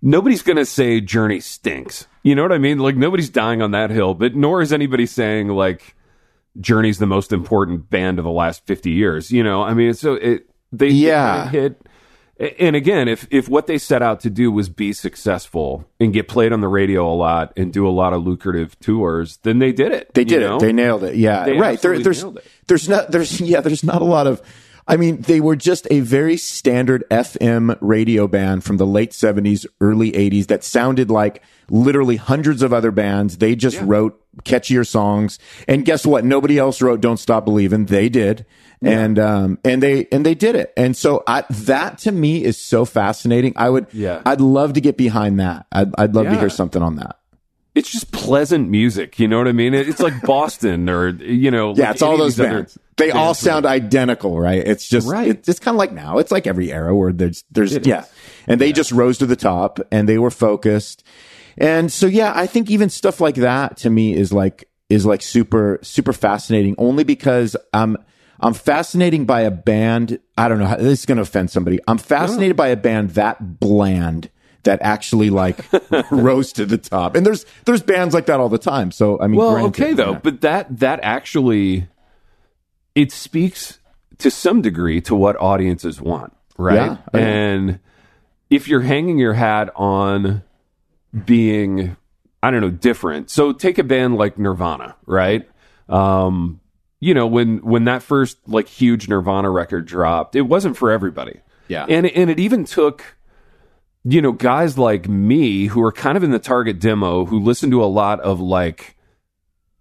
[SPEAKER 3] nobody's going to say Journey stinks. You know what I mean? Like nobody's dying on that hill, but nor is anybody saying like Journey's the most important band of the last 50 years. You know, I mean, so it they
[SPEAKER 4] Yeah.
[SPEAKER 3] kinda hit and again, if if what they set out to do was be successful and get played on the radio a lot and do a lot of lucrative tours, then they did it.
[SPEAKER 4] They did
[SPEAKER 3] know?
[SPEAKER 4] it. They nailed it. Yeah,
[SPEAKER 3] They
[SPEAKER 4] right. There, there's there's not there's yeah there's not a lot of. I mean, they were just a very standard FM radio band from the late '70s, early '80s that sounded like literally hundreds of other bands. They just wrote catchier songs, and guess what? Nobody else wrote "Don't Stop Believing." They did, and um and they and they did it. And so I, that to me is so fascinating. I would
[SPEAKER 3] Yeah.
[SPEAKER 4] I'd love to get behind that. I'd I'd love to hear something on that.
[SPEAKER 3] It's just pleasant music. You know what I mean? It's like Boston or you know,
[SPEAKER 4] Yeah,
[SPEAKER 3] like
[SPEAKER 4] it's all those bands. They all sound identical, right? It's just
[SPEAKER 3] Right.
[SPEAKER 4] It's, it's kind of like now. It's like every era where there's there's
[SPEAKER 3] It
[SPEAKER 4] yeah,
[SPEAKER 3] is.
[SPEAKER 4] and they just rose to the top and they were focused. And so yeah, I think even stuff like that to me is like is like super super fascinating. Only because I'm I'm fascinating by a band. I don't know. how This is going to offend somebody. I'm fascinated by a band that bland that actually like [LAUGHS] rose to the top. And there's there's bands like that all the time. So I mean,
[SPEAKER 3] Well,
[SPEAKER 4] granted,
[SPEAKER 3] okay though,
[SPEAKER 4] yeah.
[SPEAKER 3] but that that actually it speaks to some degree to what audiences want, right?
[SPEAKER 4] Yeah, I
[SPEAKER 3] and if you're hanging your hat on being I don't know, different. So take a band like Nirvana, right? Um, you know, when when that first like huge Nirvana record dropped, it wasn't for everybody.
[SPEAKER 4] Yeah.
[SPEAKER 3] And and it even took you know, guys like me who are kind of in the target demo who listen to a lot of like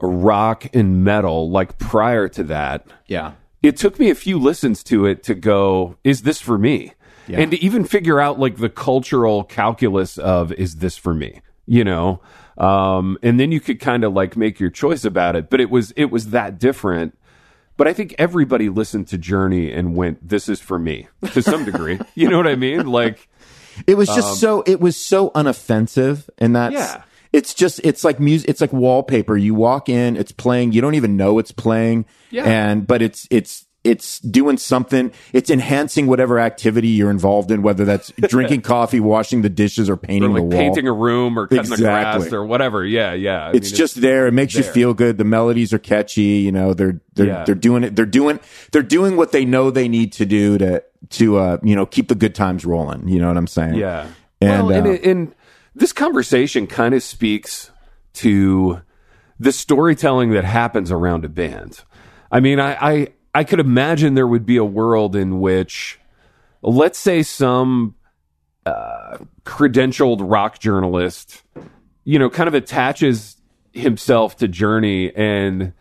[SPEAKER 3] rock and metal like prior to that.
[SPEAKER 4] yeah.
[SPEAKER 3] It took me a few listens to it to go, is this for me?
[SPEAKER 4] Yeah.
[SPEAKER 3] And to even figure out like the cultural calculus of is this for me? You know? Um, and then you could kind of like make your choice about it. But it was it was that different. But I think everybody listened to Journey and went, This is for me to some degree. [LAUGHS] you know what I mean? Like
[SPEAKER 4] It was just so it was so unoffensive, and that's
[SPEAKER 3] Um, Yeah.
[SPEAKER 4] it's just it's like music it's like wallpaper you walk in it's playing you don't even know it's playing
[SPEAKER 3] Yeah.
[SPEAKER 4] and but it's it's it's doing something it's enhancing whatever activity you're involved in whether that's [LAUGHS] drinking coffee washing the dishes or
[SPEAKER 3] or
[SPEAKER 4] painting
[SPEAKER 3] like
[SPEAKER 4] the wall
[SPEAKER 3] painting a room or cutting the grass or whatever. Yeah, yeah. I
[SPEAKER 4] it's
[SPEAKER 3] mean,
[SPEAKER 4] just there it makes you feel good the melodies are catchy you know they're they're
[SPEAKER 3] Yeah.
[SPEAKER 4] they're doing it they're doing they're doing what they know they need to do to to uh you know keep the good times rolling you know what i'm saying
[SPEAKER 3] Yeah.
[SPEAKER 4] And,
[SPEAKER 3] well, and,
[SPEAKER 4] uh,
[SPEAKER 3] it- and this conversation kind of speaks to the storytelling that happens around a band. I mean, I, I I could imagine there would be a world in which, let's say, some uh, credentialed rock journalist, you know, kind of attaches himself to Journey and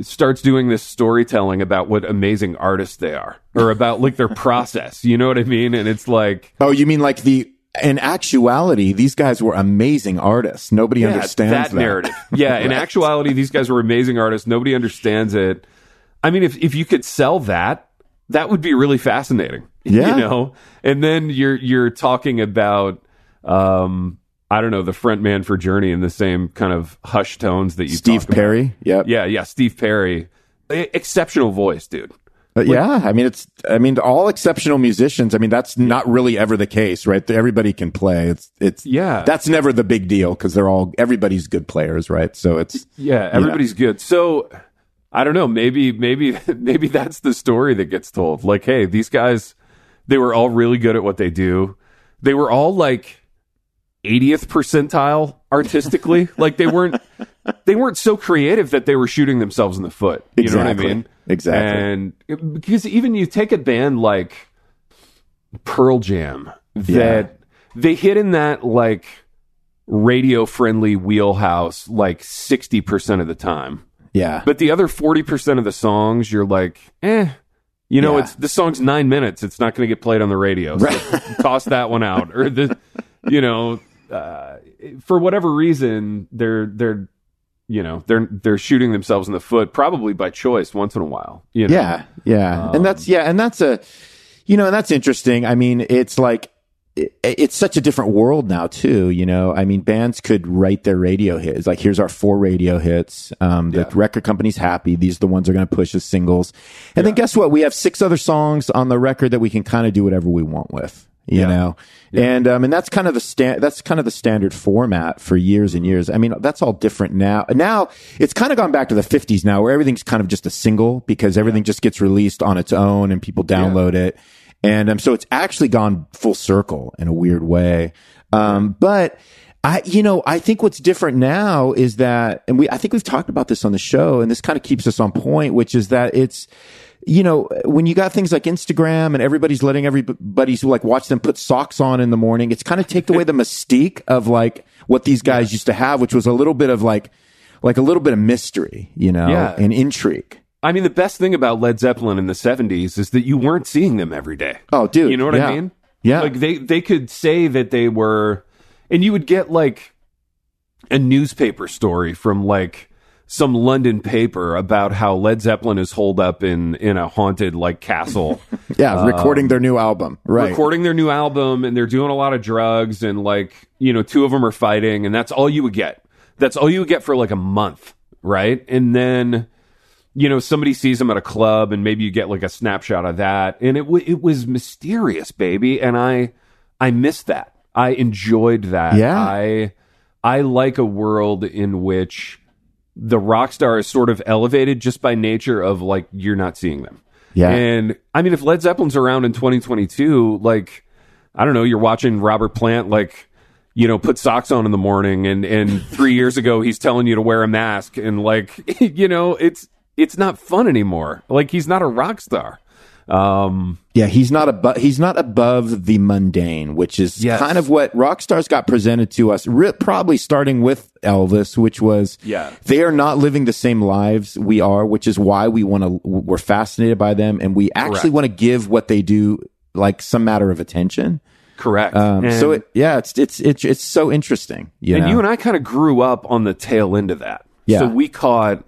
[SPEAKER 3] starts doing this storytelling about what amazing artists they are or about like their process. You know what I mean? And it's like
[SPEAKER 4] Oh, you mean like the in actuality, these guys were amazing artists. Nobody understands
[SPEAKER 3] that,
[SPEAKER 4] that,
[SPEAKER 3] narrative. Yeah, in [LAUGHS] actuality, these guys were amazing artists. Nobody understands it. I mean, if if you could sell that, that would be really fascinating. [LAUGHS]
[SPEAKER 4] Yeah.
[SPEAKER 3] you know. And then you're you're talking about, um, I don't know, the front man for Journey in the same kind of hush tones that you
[SPEAKER 4] Steve. Perry. Yep.
[SPEAKER 3] Yeah, yeah, Steve Perry, exceptional voice, dude.
[SPEAKER 4] But yeah, I mean, it's, I mean, all exceptional musicians. I mean, that's not really ever the case, right? Everybody can play. It's, it's,
[SPEAKER 3] Yeah.
[SPEAKER 4] that's never the big deal because they're all, everybody's good players, right? So it's,
[SPEAKER 3] Yeah, everybody's good. So I don't know. Maybe maybe [LAUGHS] maybe that's the story that gets told. Like, hey, these guys, they were all really good at what they do. They were all like 80th percentile artistically. [LAUGHS] like they weren't they weren't so creative that they were shooting themselves in the foot. You know what I mean?
[SPEAKER 4] Exactly.
[SPEAKER 3] And because even you take a band like Pearl Jam that they hit in that like radio friendly wheelhouse like 60% of the time.
[SPEAKER 4] Yeah.
[SPEAKER 3] But the other 40% of the songs, you're like, eh. You know,
[SPEAKER 4] Yeah.
[SPEAKER 3] it's the song's nine minutes. It's not going to get played on the radio. So [LAUGHS] toss that one out. Or the, you know, uh, for whatever reason, they're they're, you know, they're they're shooting themselves in the foot, probably by choice, once in a while. You know?
[SPEAKER 4] Yeah, yeah, and that's yeah, and that's a, you know, and that's interesting. I mean, it's like it, it's such a different world now too. You know, I mean, bands could write their radio hits. Like, here's our four radio hits. Um, the record company's happy. These are the ones they're going to push as singles. And then guess what? We have six other songs on the record that we can kind of do whatever we want with. You know, and um, and that's kind of the sta- that's kind of the standard format for years and years. I mean, that's all different now. Now it's kind of gone back to the '50s now, where everything's kind of just a single because everything just gets released on its own and people download it, and um, so it's actually gone full circle in a weird way. Um, but I, you know, I think what's different now is that, and we, I think we've talked about this on the show, and this kind of keeps us on point, which is that it's, you know, when you got things like Instagram and everybody's letting everybody like watch them put socks on in the morning, it's kind of [LAUGHS] take away the mystique of like what these guys used to have, which was a little bit of like, like a little bit of mystery, you know,
[SPEAKER 3] Yeah.
[SPEAKER 4] and intrigue.
[SPEAKER 3] I mean, the best thing about Led Zeppelin in the 70s is that you weren't seeing them every day.
[SPEAKER 4] Oh, dude.
[SPEAKER 3] You know what
[SPEAKER 4] yeah.
[SPEAKER 3] I mean?
[SPEAKER 4] Yeah.
[SPEAKER 3] Like they they could say that they were and you would get like a newspaper story from like some London paper about how Led Zeppelin is holed up in in a haunted like castle [LAUGHS]
[SPEAKER 4] yeah. recording their new album. Right.
[SPEAKER 3] um, recording their new album and they're doing a lot of drugs and like you know two of them are fighting and that's all you would get that's all you would get for like a month right and then you know somebody sees them at a club and maybe you get like a snapshot of that. And it w- it was mysterious baby. And i i missed that. I enjoyed that.
[SPEAKER 4] Yeah.
[SPEAKER 3] i i like a world in which the rock star is sort of elevated just by nature of like you're not seeing them.
[SPEAKER 4] Yeah.
[SPEAKER 3] and I mean, if Led Zeppelin's around in 2022, like, I don't know, you're watching Robert Plant, like, you know, put socks on in the morning, and and three years ago he's telling you to wear a mask, and like, [LAUGHS] you know, it's it's not fun anymore. Like, he's not a rock star. Um,
[SPEAKER 4] Yeah, he's not above he's not above the mundane, which is
[SPEAKER 3] Yes.
[SPEAKER 4] kind of what rock stars got presented to us. Re- probably starting with Elvis, which was
[SPEAKER 3] Yeah.
[SPEAKER 4] they are not living the same lives we are, which is why we want to we're fascinated by them, and we actually want to give what they do like some matter of attention.
[SPEAKER 3] correct.
[SPEAKER 4] Um,
[SPEAKER 3] And-
[SPEAKER 4] so it, yeah, it's it's it's it's so interesting. You
[SPEAKER 3] and
[SPEAKER 4] know?
[SPEAKER 3] you and I kind of grew up on the tail end of that.
[SPEAKER 4] Yeah.
[SPEAKER 3] So we caught,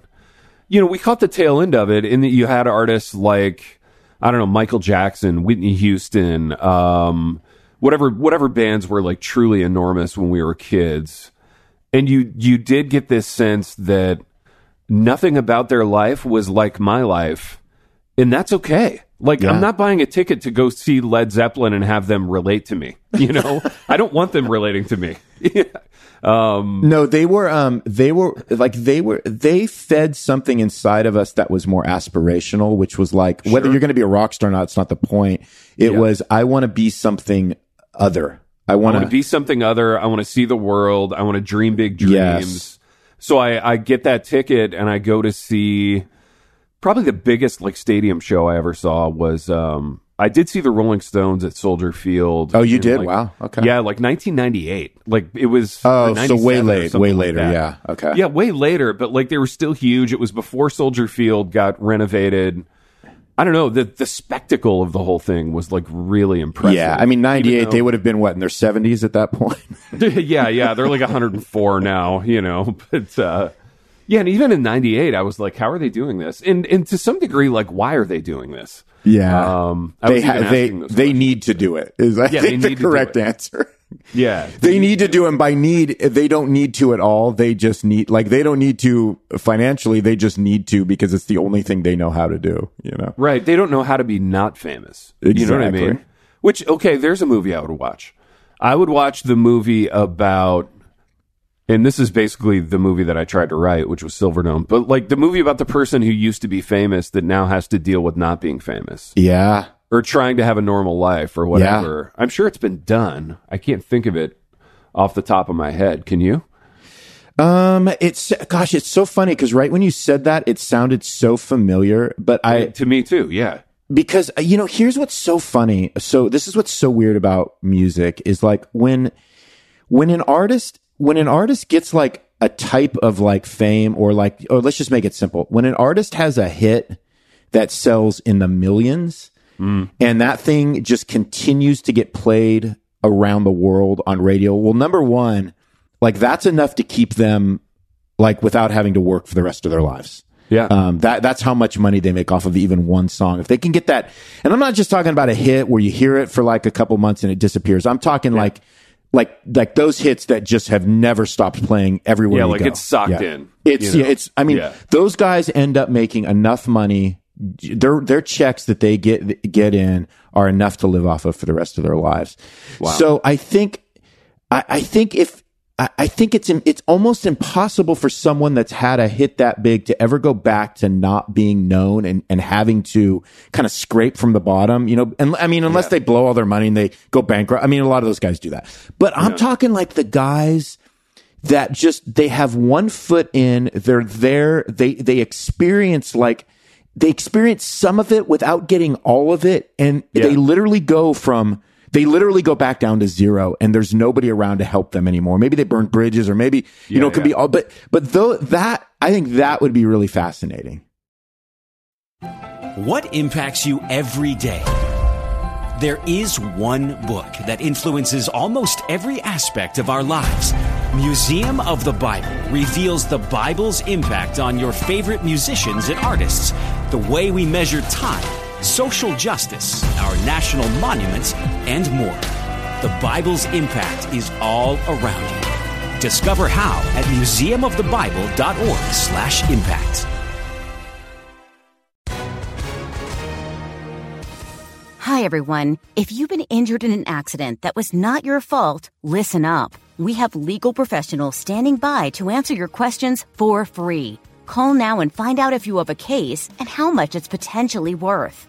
[SPEAKER 3] you know, we caught the tail end of it in that you had artists like, I don't know, Michael Jackson, Whitney Houston, um, whatever, whatever bands were like truly enormous when we were kids. and you you did get this sense that nothing about their life was like my life, and that's okay. Like
[SPEAKER 4] Yeah.
[SPEAKER 3] I'm not buying a ticket to go see Led Zeppelin and have them relate to me. [LAUGHS] You know, I don't want them relating to me. [LAUGHS] um,
[SPEAKER 4] No, they were um they were like they were they fed something inside of us that was more aspirational, which was like whether you're going to be a rock star or not, it's not the point. It
[SPEAKER 3] Yeah.
[SPEAKER 4] was I want to be something other. I want
[SPEAKER 3] to be something other. I want to see the world. I want to dream big dreams.
[SPEAKER 4] Yes.
[SPEAKER 3] So I, I get that ticket and I go to see probably the biggest like stadium show I ever saw was um I did see the Rolling Stones at Soldier Field.
[SPEAKER 4] Oh, you did?
[SPEAKER 3] like-
[SPEAKER 4] Wow. Okay.
[SPEAKER 3] Yeah, like 1998. Like it was.
[SPEAKER 4] Oh, so way late, way later.
[SPEAKER 3] that.
[SPEAKER 4] Yeah. Okay.
[SPEAKER 3] Yeah, way later, but like they were still huge. It was before Soldier Field got renovated. I don't know. The the spectacle of the whole thing was like really impressive.
[SPEAKER 4] Yeah, I mean, '98.
[SPEAKER 3] though-
[SPEAKER 4] They would have been what in their 70s at that point. [LAUGHS]
[SPEAKER 3] yeah, yeah, they're like 104 now, you know. [LAUGHS] But uh, yeah, and even in '98, I was like, how are they doing this? And and to some degree, like, why are they doing this?
[SPEAKER 4] Yeah,
[SPEAKER 3] Um, I
[SPEAKER 4] they ha- they they
[SPEAKER 3] questions.
[SPEAKER 4] need to do it. Is I
[SPEAKER 3] Yeah,
[SPEAKER 4] think the
[SPEAKER 3] need
[SPEAKER 4] correct answer. [LAUGHS]
[SPEAKER 3] yeah,
[SPEAKER 4] They need to do it. And by need, they don't need to at all. They just need like they don't need to financially. They just need to because it's the only thing they know how to do. You know.
[SPEAKER 3] right. They don't know how to be not famous. You know what I mean? Which okay, there's a movie I would watch. I would watch the movie about. And this is basically the movie that I tried to write, which was Silverdome. But like the movie about the person who used to be famous that now has to deal with not being famous.
[SPEAKER 4] Yeah.
[SPEAKER 3] or trying to have a normal life or whatever. I'm sure it's been done. I can't think of it off the top of my head. Can you?
[SPEAKER 4] Um. It's gosh. It's so funny because right when you said that, it sounded so familiar. But I
[SPEAKER 3] to me too. Yeah.
[SPEAKER 4] because uh, you know here's what's so funny so this is what's so weird about music is like when when an artist when an artist gets like a type of like fame or like or let's just make it simple when an artist has a hit that sells in the millions and that thing just continues to get played around the world on radio well number one like that's enough to keep them like without having to work for the rest of their lives
[SPEAKER 3] Yeah.
[SPEAKER 4] um, that that's how much money they make off of even one song. If they can get that, and I'm not just talking about a hit where you hear it for like a couple months and it disappears. I'm talking like like like those hits that just have never stopped playing everywhere.
[SPEAKER 3] Yeah,
[SPEAKER 4] you
[SPEAKER 3] like
[SPEAKER 4] go.
[SPEAKER 3] it's socked
[SPEAKER 4] Yeah.
[SPEAKER 3] in,
[SPEAKER 4] It's
[SPEAKER 3] you know?
[SPEAKER 4] yeah, it's. I mean,
[SPEAKER 3] Yeah.
[SPEAKER 4] those guys end up making enough money. Their their checks that they get get in are enough to live off of for the rest of their lives. So I think I, I think if I, I think it's it's almost impossible for someone that's had a hit that big to ever go back to not being known and, and having to kind of scrape from the bottom, you know. And I mean, unless they blow all their money and they go bankrupt. I mean, a lot of those guys do that. But I'm talking like the guys that just they have one foot in. They're there. They they experience like they experience some of it without getting all of it, and they literally go from they literally go back down to zero, and there's nobody around to help them anymore. Maybe they burned bridges, or maybe you know it could be all. But but though that I think that would be really fascinating.
[SPEAKER 5] What impacts you every day? There is one book that influences almost every aspect of our lives. Museum of the Bible reveals the Bible's impact on your favorite musicians and artists, the way we measure time, social justice, our national monuments, and more. The Bible's impact is all around you. Discover how at museumofthebible.org/impact.
[SPEAKER 6] Hi, everyone. If you've been injured in an accident that was not your fault, listen up. We have legal professionals standing by to answer your questions for free. Call now and find out if you have a case and how much it's potentially worth.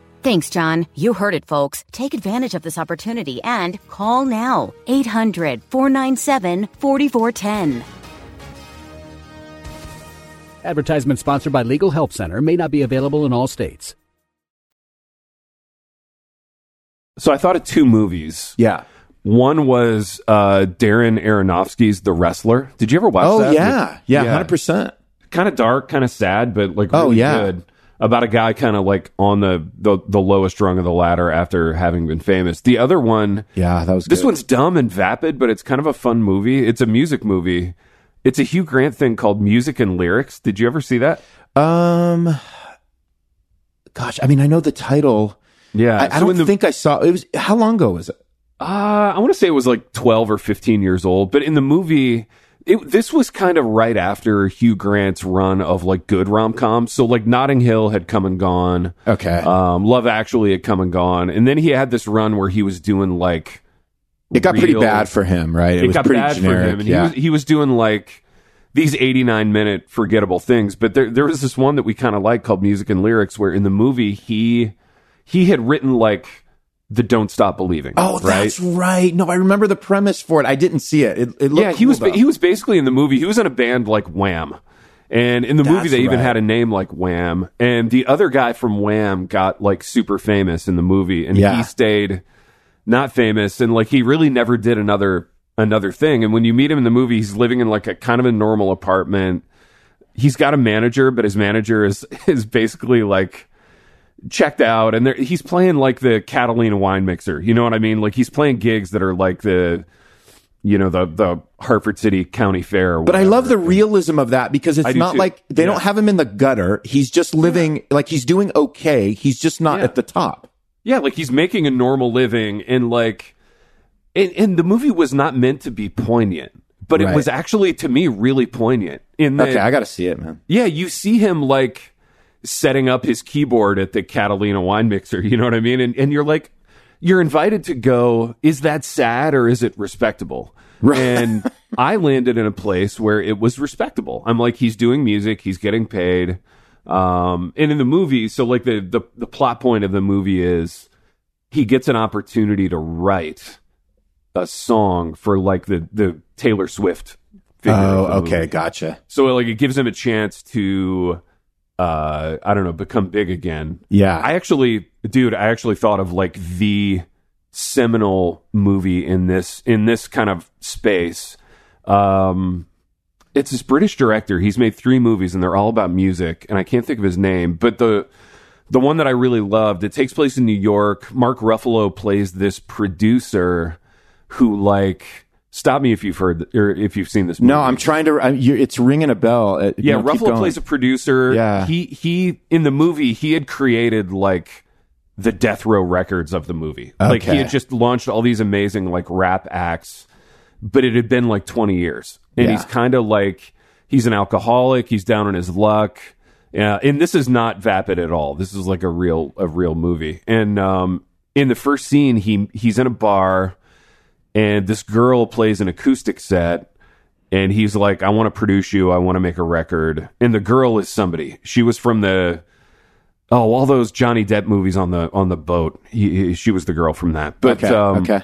[SPEAKER 6] Thanks, John. You heard it, folks. Take advantage of this opportunity and call now. 800 497 4410.
[SPEAKER 7] Advertisement sponsored by Legal Help Center may not be available in all states.
[SPEAKER 3] So I thought of two movies.
[SPEAKER 4] Yeah.
[SPEAKER 3] One was uh, Darren Aronofsky's The Wrestler. Did you ever watch
[SPEAKER 4] Oh
[SPEAKER 3] that?
[SPEAKER 4] yeah, yeah,
[SPEAKER 3] Yeah.
[SPEAKER 4] hundred percent.
[SPEAKER 3] kind of dark, kind of sad, but like
[SPEAKER 4] Oh, yeah.
[SPEAKER 3] good about a guy kind of like on the, the the lowest rung of the ladder after having been famous. The other one,
[SPEAKER 4] Yeah, that was
[SPEAKER 3] this
[SPEAKER 4] good.
[SPEAKER 3] one's dumb and vapid, but it's kind of a fun movie. It's a music movie. It's a Hugh Grant thing called Music and Lyrics. Did you ever see that?
[SPEAKER 4] Um, gosh, I mean, I know the title.
[SPEAKER 3] Yeah,
[SPEAKER 4] I, I
[SPEAKER 3] so
[SPEAKER 4] don't
[SPEAKER 3] the-
[SPEAKER 4] think I saw. It was how long ago was it?
[SPEAKER 3] Uh, I want to say it was like 12 or 15 years old, but in the movie, it, this was kind of right after Hugh Grant's run of like good rom coms. So like Notting Hill had come and gone.
[SPEAKER 4] Okay,
[SPEAKER 3] Um, Love Actually had come and gone. And then he had this run where he was doing like.
[SPEAKER 4] it got pretty bad for him, right?
[SPEAKER 3] It,
[SPEAKER 4] was
[SPEAKER 3] got
[SPEAKER 4] pretty
[SPEAKER 3] bad
[SPEAKER 4] generic.
[SPEAKER 3] for him. And
[SPEAKER 4] yeah.
[SPEAKER 3] he, was, he was doing like these 89 minute forgettable things. But there, there was this one that we kind of liked called Music and Lyrics where in the movie he, he had written like the Don't Stop Believing.
[SPEAKER 4] oh,
[SPEAKER 3] right?
[SPEAKER 4] that's right. No, I remember the premise for it. I didn't see it. It, it looked
[SPEAKER 3] yeah, he was
[SPEAKER 4] though.
[SPEAKER 3] he was basically in the movie. He was in a band like Wham, and in the movie
[SPEAKER 4] That's
[SPEAKER 3] they even had a name like Wham. And the other guy from Wham got like super famous in the movie, and
[SPEAKER 4] Yeah.
[SPEAKER 3] he stayed not famous, and like he really never did another another thing. And when you meet him in the movie, he's living in like a kind of a normal apartment. He's got a manager, but his manager is [LAUGHS] is basically like checked out and he's playing like the Catalina wine mixer. You know what I mean? Like he's playing gigs that are like the you know the the Hartford City County Fair. Or
[SPEAKER 4] But I love the realism of that because it's not
[SPEAKER 3] too.
[SPEAKER 4] like they
[SPEAKER 3] Yeah.
[SPEAKER 4] don't have him in the gutter. He's just living like he's doing okay. He's just not
[SPEAKER 3] Yeah.
[SPEAKER 4] at the top.
[SPEAKER 3] yeah, like he's making a normal living and like and, and the movie was not meant to be poignant, but it was actually to me really poignant. In that,
[SPEAKER 4] Okay, I got to see it, man.
[SPEAKER 3] yeah, you see him like setting up his keyboard at the Catalina wine mixer. You know what I mean? And and you're like, you're invited to go. Is that sad or is it respectable? And [LAUGHS] I landed in a place where it was respectable. I'm like, he's doing music, he's getting paid. Um, and in the movie, so like the, the the plot point of the movie is he gets an opportunity to write a song for like the the Taylor Swift. figure
[SPEAKER 4] Oh, okay,
[SPEAKER 3] movie.
[SPEAKER 4] gotcha.
[SPEAKER 3] So like it gives him a chance to uh I don't know, become big again.
[SPEAKER 4] Yeah.
[SPEAKER 3] I actually dude, I actually thought of like the seminal movie in this in this kind of space. Um it's this British director. He's made 3 movies and they're all about music and I can't think of his name, but the the one that I really loved, it takes place in New York. Mark Ruffalo plays this producer who like stop me if you've heard or if you've seen this movie.
[SPEAKER 4] no, I'm trying to. I, you, it's ringing a bell. Uh,
[SPEAKER 3] Yeah,
[SPEAKER 4] keep
[SPEAKER 3] Ruffalo plays a producer.
[SPEAKER 4] Yeah.
[SPEAKER 3] He he in the movie he had created like the death row records of the movie. Like he had just launched all these amazing like rap acts, but it had been like 20 years. And
[SPEAKER 4] Yeah.
[SPEAKER 3] he's kind of like he's an alcoholic, he's down on his luck. Yeah, and this is not vapid at all. This is like a real a real movie. And um in the first scene he he's in a bar and this girl plays an acoustic set and he's like i want to produce you. I want to make a record. And the girl is somebody. She was from the oh all those johnny depp movies on the on the boat. He, he- she was the girl from that. But
[SPEAKER 4] Okay,
[SPEAKER 3] um,
[SPEAKER 4] okay.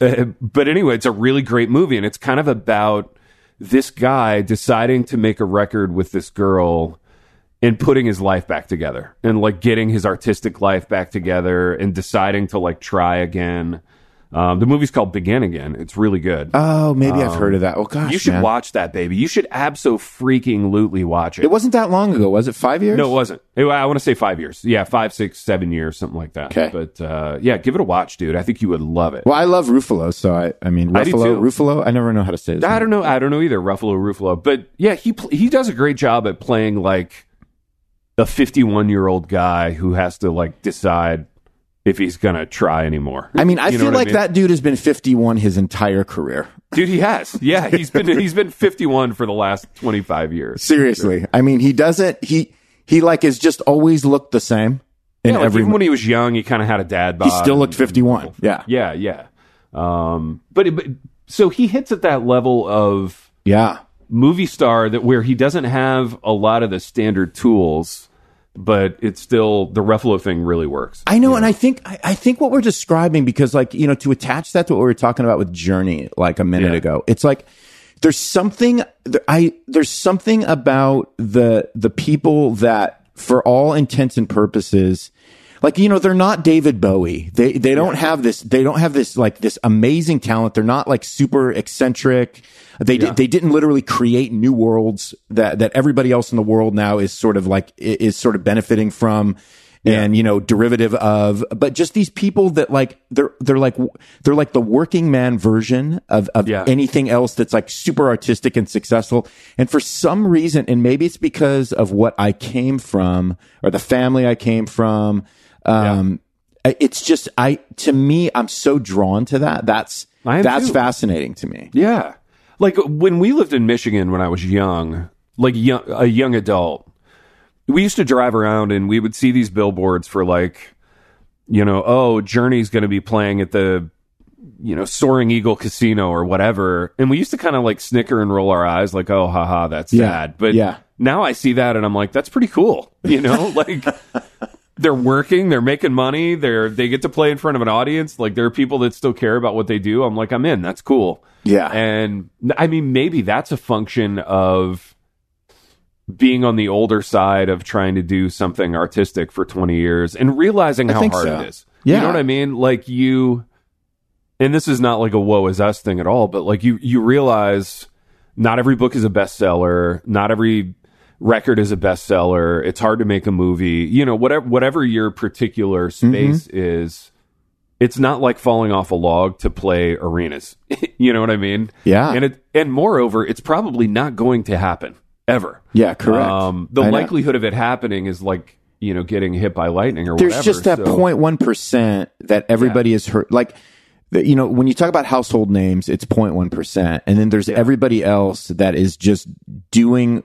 [SPEAKER 3] uh, but anyway it's a really great movie and it's kind of about this guy deciding to make a record with this girl and putting his life back together and like getting his artistic life back together and deciding to like try again um, the movie's called begin again it's really good
[SPEAKER 4] Oh, maybe I've heard of that. Oh gosh,
[SPEAKER 3] you should
[SPEAKER 4] man.
[SPEAKER 3] watch that, baby. You should abso freaking lootly watch it.
[SPEAKER 4] It wasn't that long ago, was it? Five years?
[SPEAKER 3] no, it wasn't. It- I want to say five years. Yeah, five, six, seven years, something like that.
[SPEAKER 4] Okay.
[SPEAKER 3] But uh, yeah, give it a watch, dude. I think you would love it.
[SPEAKER 4] Well, I love Ruffalo, so I. I mean,
[SPEAKER 3] I
[SPEAKER 4] Ruffalo.
[SPEAKER 3] too.
[SPEAKER 4] Ruffalo. I never know how to say this.
[SPEAKER 3] I don't know. I don't know either. Ruffalo, Ruffalo. But yeah, he pl- he does a great job at playing like a 51 year old guy who has to like decide if he's gonna try anymore.
[SPEAKER 4] I mean, I
[SPEAKER 3] You know
[SPEAKER 4] feel like
[SPEAKER 3] mean?
[SPEAKER 4] that dude has been 51 his entire career.
[SPEAKER 3] dude. He has. Yeah, he's been he's been 51 for the last 25 years.
[SPEAKER 4] Seriously. I mean, he doesn't. He he like has just always looked the same in
[SPEAKER 3] Yeah, like
[SPEAKER 4] every.
[SPEAKER 3] even when he was young, he kind of had a dad bod.
[SPEAKER 4] he still looked
[SPEAKER 3] and-
[SPEAKER 4] 51. Yeah.
[SPEAKER 3] Yeah, yeah. Um, but, but so he hits at that level of
[SPEAKER 4] Yeah.
[SPEAKER 3] movie star that where he doesn't have a lot of the standard tools, but it's still the Ruffalo thing really works.
[SPEAKER 4] I know, and I think I, I think what we're describing because, like, you know, to attach that to what we were talking about with Journey, like a minute
[SPEAKER 3] Yeah.
[SPEAKER 4] ago, it's like there's something I there's something about the the people that, for all intents and purposes, like you know they're not David Bowie. They they don't have this. They don't have this like this amazing talent. They're not like super eccentric. They
[SPEAKER 3] Yeah.
[SPEAKER 4] did, they didn't literally create new worlds that that everybody else in the world now is sort of like is sort of benefiting from. And you know, derivative of, but just these people that like they're they're like they're like the working man version of of
[SPEAKER 3] Yeah.
[SPEAKER 4] anything else that's like super artistic and successful. And for some reason, and maybe it's because of what I came from or the family I came from, um, I- it's just I to me I'm so drawn to that. That's that's
[SPEAKER 3] too.
[SPEAKER 4] fascinating to me.
[SPEAKER 3] Yeah. Like when we lived in Michigan when I was young, like young, a young adult, we used to drive around and we would see these billboards for like, you know, oh, Journey's going to be playing at the, you know, Soaring Eagle Casino or whatever. And we used to kind of like snicker and roll our eyes like, oh, haha, that's
[SPEAKER 4] Yeah.
[SPEAKER 3] sad. But
[SPEAKER 4] Yeah.
[SPEAKER 3] now I see that and I'm like, that's pretty cool. You know, [LAUGHS] like they're working, they're making money, they're they get to play in front of an audience. Like there are people that still care about what they do. I'm like, I'm in. That's cool.
[SPEAKER 4] Yeah.
[SPEAKER 3] And I mean, maybe that's a function of being on the older side of trying to do something artistic for 20 years and realizing how hard
[SPEAKER 4] so.
[SPEAKER 3] it is. You know what I mean? Like you, and this is not like a woe is us thing at all, but like you, you realize not every book is a bestseller. Not every record is a bestseller. It's hard to make a movie. You know, whatever, whatever your particular
[SPEAKER 4] Mm-hmm.
[SPEAKER 3] space is, it's not like falling off a log to play arenas. [LAUGHS] you know what I mean?
[SPEAKER 4] Yeah.
[SPEAKER 3] And it, and moreover, it's probably not going to happen ever.
[SPEAKER 4] Yeah, correct.
[SPEAKER 3] Um, the
[SPEAKER 4] I know.
[SPEAKER 3] likelihood of it happening is like, you know, getting hit by lightning or whatever.
[SPEAKER 4] There's
[SPEAKER 3] whatever.
[SPEAKER 4] just that
[SPEAKER 3] So-
[SPEAKER 4] 0.1 percent that everybody is hurt. Like, you know, when you talk about household names, it's 0.1 percent, and then there's everybody else that is just doing.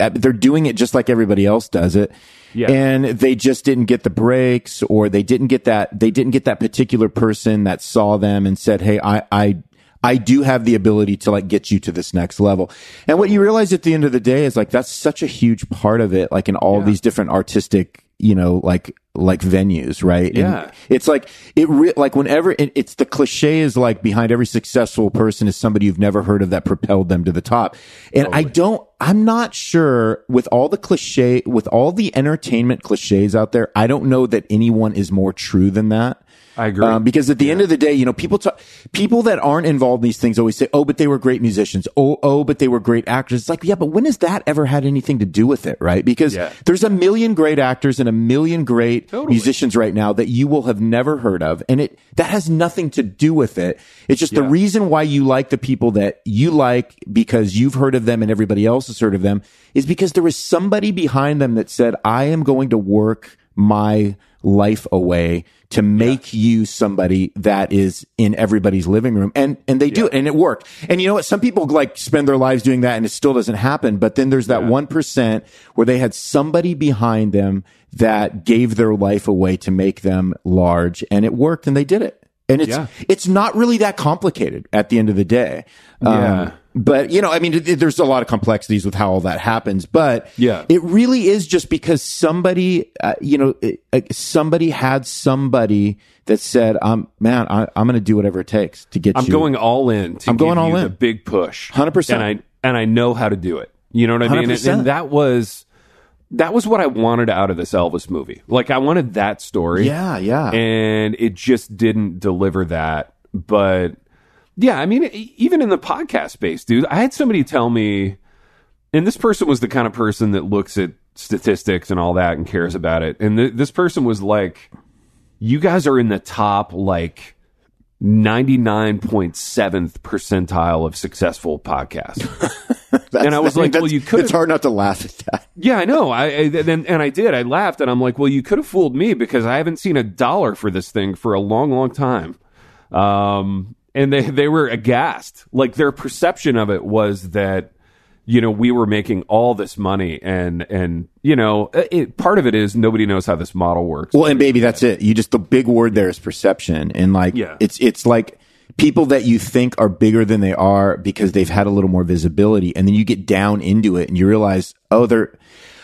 [SPEAKER 4] Uh, They're doing it just like everybody else does it.
[SPEAKER 3] Yeah.
[SPEAKER 4] And they just didn't get the breaks or they didn't get that, they didn't get that particular person that saw them and said, Hey, I, I, I do have the ability to like get you to this next level. And what you realize at the end of the day is like, that's such a huge part of it. Like in all these different artistic, you know, like, like venues, right? And
[SPEAKER 3] Yeah.
[SPEAKER 4] it's like, it re- like whenever it, it's the cliche is like behind every successful person is somebody you've never heard of that propelled them to the top. And I don't, I'm not sure with all the cliche, with all the entertainment cliches out there, I don't know that anyone is more true than that.
[SPEAKER 3] I agree.
[SPEAKER 4] Um, because at the end of the day, you know, people talk, people that aren't involved in these things always say, "Oh, but they were great musicians." Oh, oh, but they were great actors. It's like, yeah, but when has that ever had anything to do with it, right? Because
[SPEAKER 3] Yeah.
[SPEAKER 4] there's a million great actors and a million great musicians right now that you will have never heard of, and it that has nothing to do with it. It's just the reason why you like the people that you like because you've heard of them and everybody else has heard of them is because there was somebody behind them that said, "I am going to work my life away to make you somebody that is in everybody's living room. And and they do it and it worked. And you know what? Some people like spend their lives doing that and it still doesn't happen but then there's that 1% where they had somebody behind them that gave their life away to make them large and it worked and they did it. And it's
[SPEAKER 3] Yeah.
[SPEAKER 4] it's not really that complicated at the end of the day. Um,
[SPEAKER 3] Yeah.
[SPEAKER 4] But you know i mean there's a lot of complexities with how all that happens but
[SPEAKER 3] Yeah.
[SPEAKER 4] it really is just because somebody, uh, you know, it, uh, somebody had somebody that said, "Um, man, I, I'm going to do whatever it takes to get
[SPEAKER 3] I'm
[SPEAKER 4] you."
[SPEAKER 3] going all in. To
[SPEAKER 4] I'm going all
[SPEAKER 3] you
[SPEAKER 4] in.
[SPEAKER 3] The big push,
[SPEAKER 4] 100%.
[SPEAKER 3] And I and I know how to do it. You know what I mean? And, and that was that was what I wanted out of this Elvis movie. Like I wanted that story.
[SPEAKER 4] Yeah, yeah.
[SPEAKER 3] And it just didn't deliver that. But yeah, I mean, even in the podcast space, dude, I had somebody tell me, and this person was the kind of person that looks at statistics and all that and cares about it. And th- this person was like, you guys are in the top like 99.7th percentile of successful podcasts. [LAUGHS] and I was like, well, you could
[SPEAKER 4] It's hard not to laugh at that.
[SPEAKER 3] yeah, I know. I, I and, and I did. I laughed, and I'm like, well, you could have fooled me because I haven't seen a dollar for this thing for a long, long time. Um, and they they were aghast. Like their perception of it was that you know we were making all this money, and and you know uh, it, part of it is nobody knows how this model works.
[SPEAKER 4] Well, and baby, that's it. You just the big word there is perception, and like
[SPEAKER 3] Yeah.
[SPEAKER 4] it's it's like people that you think are bigger than they are because they've had a little more visibility, and then you get down into it and you realize, oh, they're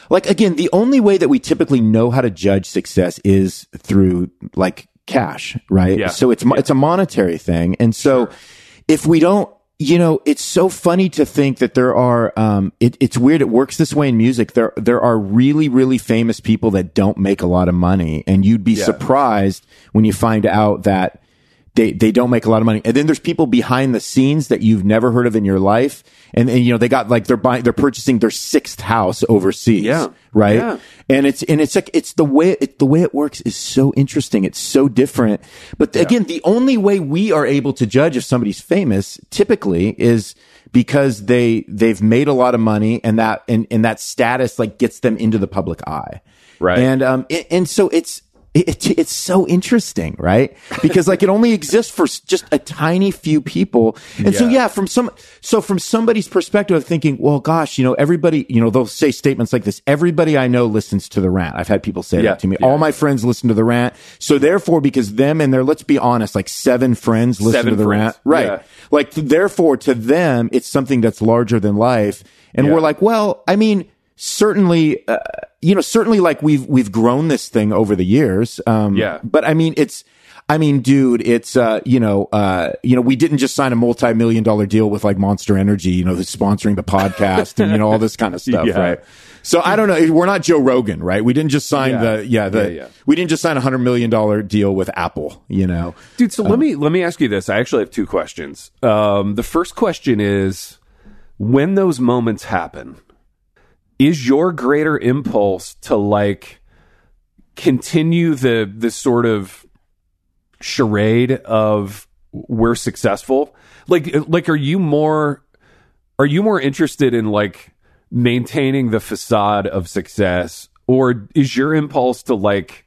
[SPEAKER 4] like again, the only way that we typically know how to judge success is through like cash, right?
[SPEAKER 3] Yeah.
[SPEAKER 4] So it's mo it's a monetary thing, and so if we don't you know, it's so funny to think that there are. Um, it, it's weird. It works this way in music. There, there are really, really famous people that don't make a lot of money, and you'd be surprised when you find out that they they don't make a lot of money. And then there's people behind the scenes that you've never heard of in your life, and, and you know they got like they're buying, they're purchasing their sixth house overseas.
[SPEAKER 3] Yeah.
[SPEAKER 4] right.
[SPEAKER 3] Yeah.
[SPEAKER 4] And it's and it's like it's the way it the way it works is so interesting. It's so different. But again, the only way we are able to judge if somebody's famous typically is because they they've made a lot of money and that and, and that status like gets them into the public eye.
[SPEAKER 3] Right.
[SPEAKER 4] And um it, and so it's it, it's so interesting, right? Because like it only exists for just a tiny few people. And so, yeah, from some, so from somebody's perspective of thinking, well, gosh, you know, everybody, you know, they'll say statements like this. Everybody I know listens to the rant. I've had people say
[SPEAKER 3] Yeah,
[SPEAKER 4] that to me.
[SPEAKER 3] yeah.
[SPEAKER 4] All my friends listen to the rant. So therefore, because them and their, let's be honest, like seven friends listen
[SPEAKER 3] Seven
[SPEAKER 4] to the
[SPEAKER 3] friends,
[SPEAKER 4] rant. Right.
[SPEAKER 3] yeah.
[SPEAKER 4] Like therefore to them, it's something that's larger than life. And
[SPEAKER 3] Yeah.
[SPEAKER 4] we're like, well, I mean, certainly, uh, you know, certainly like we've, we've grown this thing over the years. Um,
[SPEAKER 3] Yeah.
[SPEAKER 4] but I mean, it's, I mean, dude, it's, uh, you know, uh, you know, we didn't just sign a multi-million dollar deal with like Monster Energy, you know, who's sponsoring the podcast and, you know, all this kind of [LAUGHS] stuff,
[SPEAKER 3] Yeah.
[SPEAKER 4] right? So I don't know. We're not Joe Rogan, right? We didn't just sign
[SPEAKER 3] Yeah.
[SPEAKER 4] the, yeah, the,
[SPEAKER 3] Yeah,
[SPEAKER 4] we didn't just sign a hundred million dollar deal with Apple, you know?
[SPEAKER 3] Dude, so let me let me ask you this. I actually have two questions. Um, the first question is when those moments happen, is your greater impulse to like continue the the sort of charade of we're successful? Like like are you more are you more interested in like maintaining the facade of success or is your impulse to like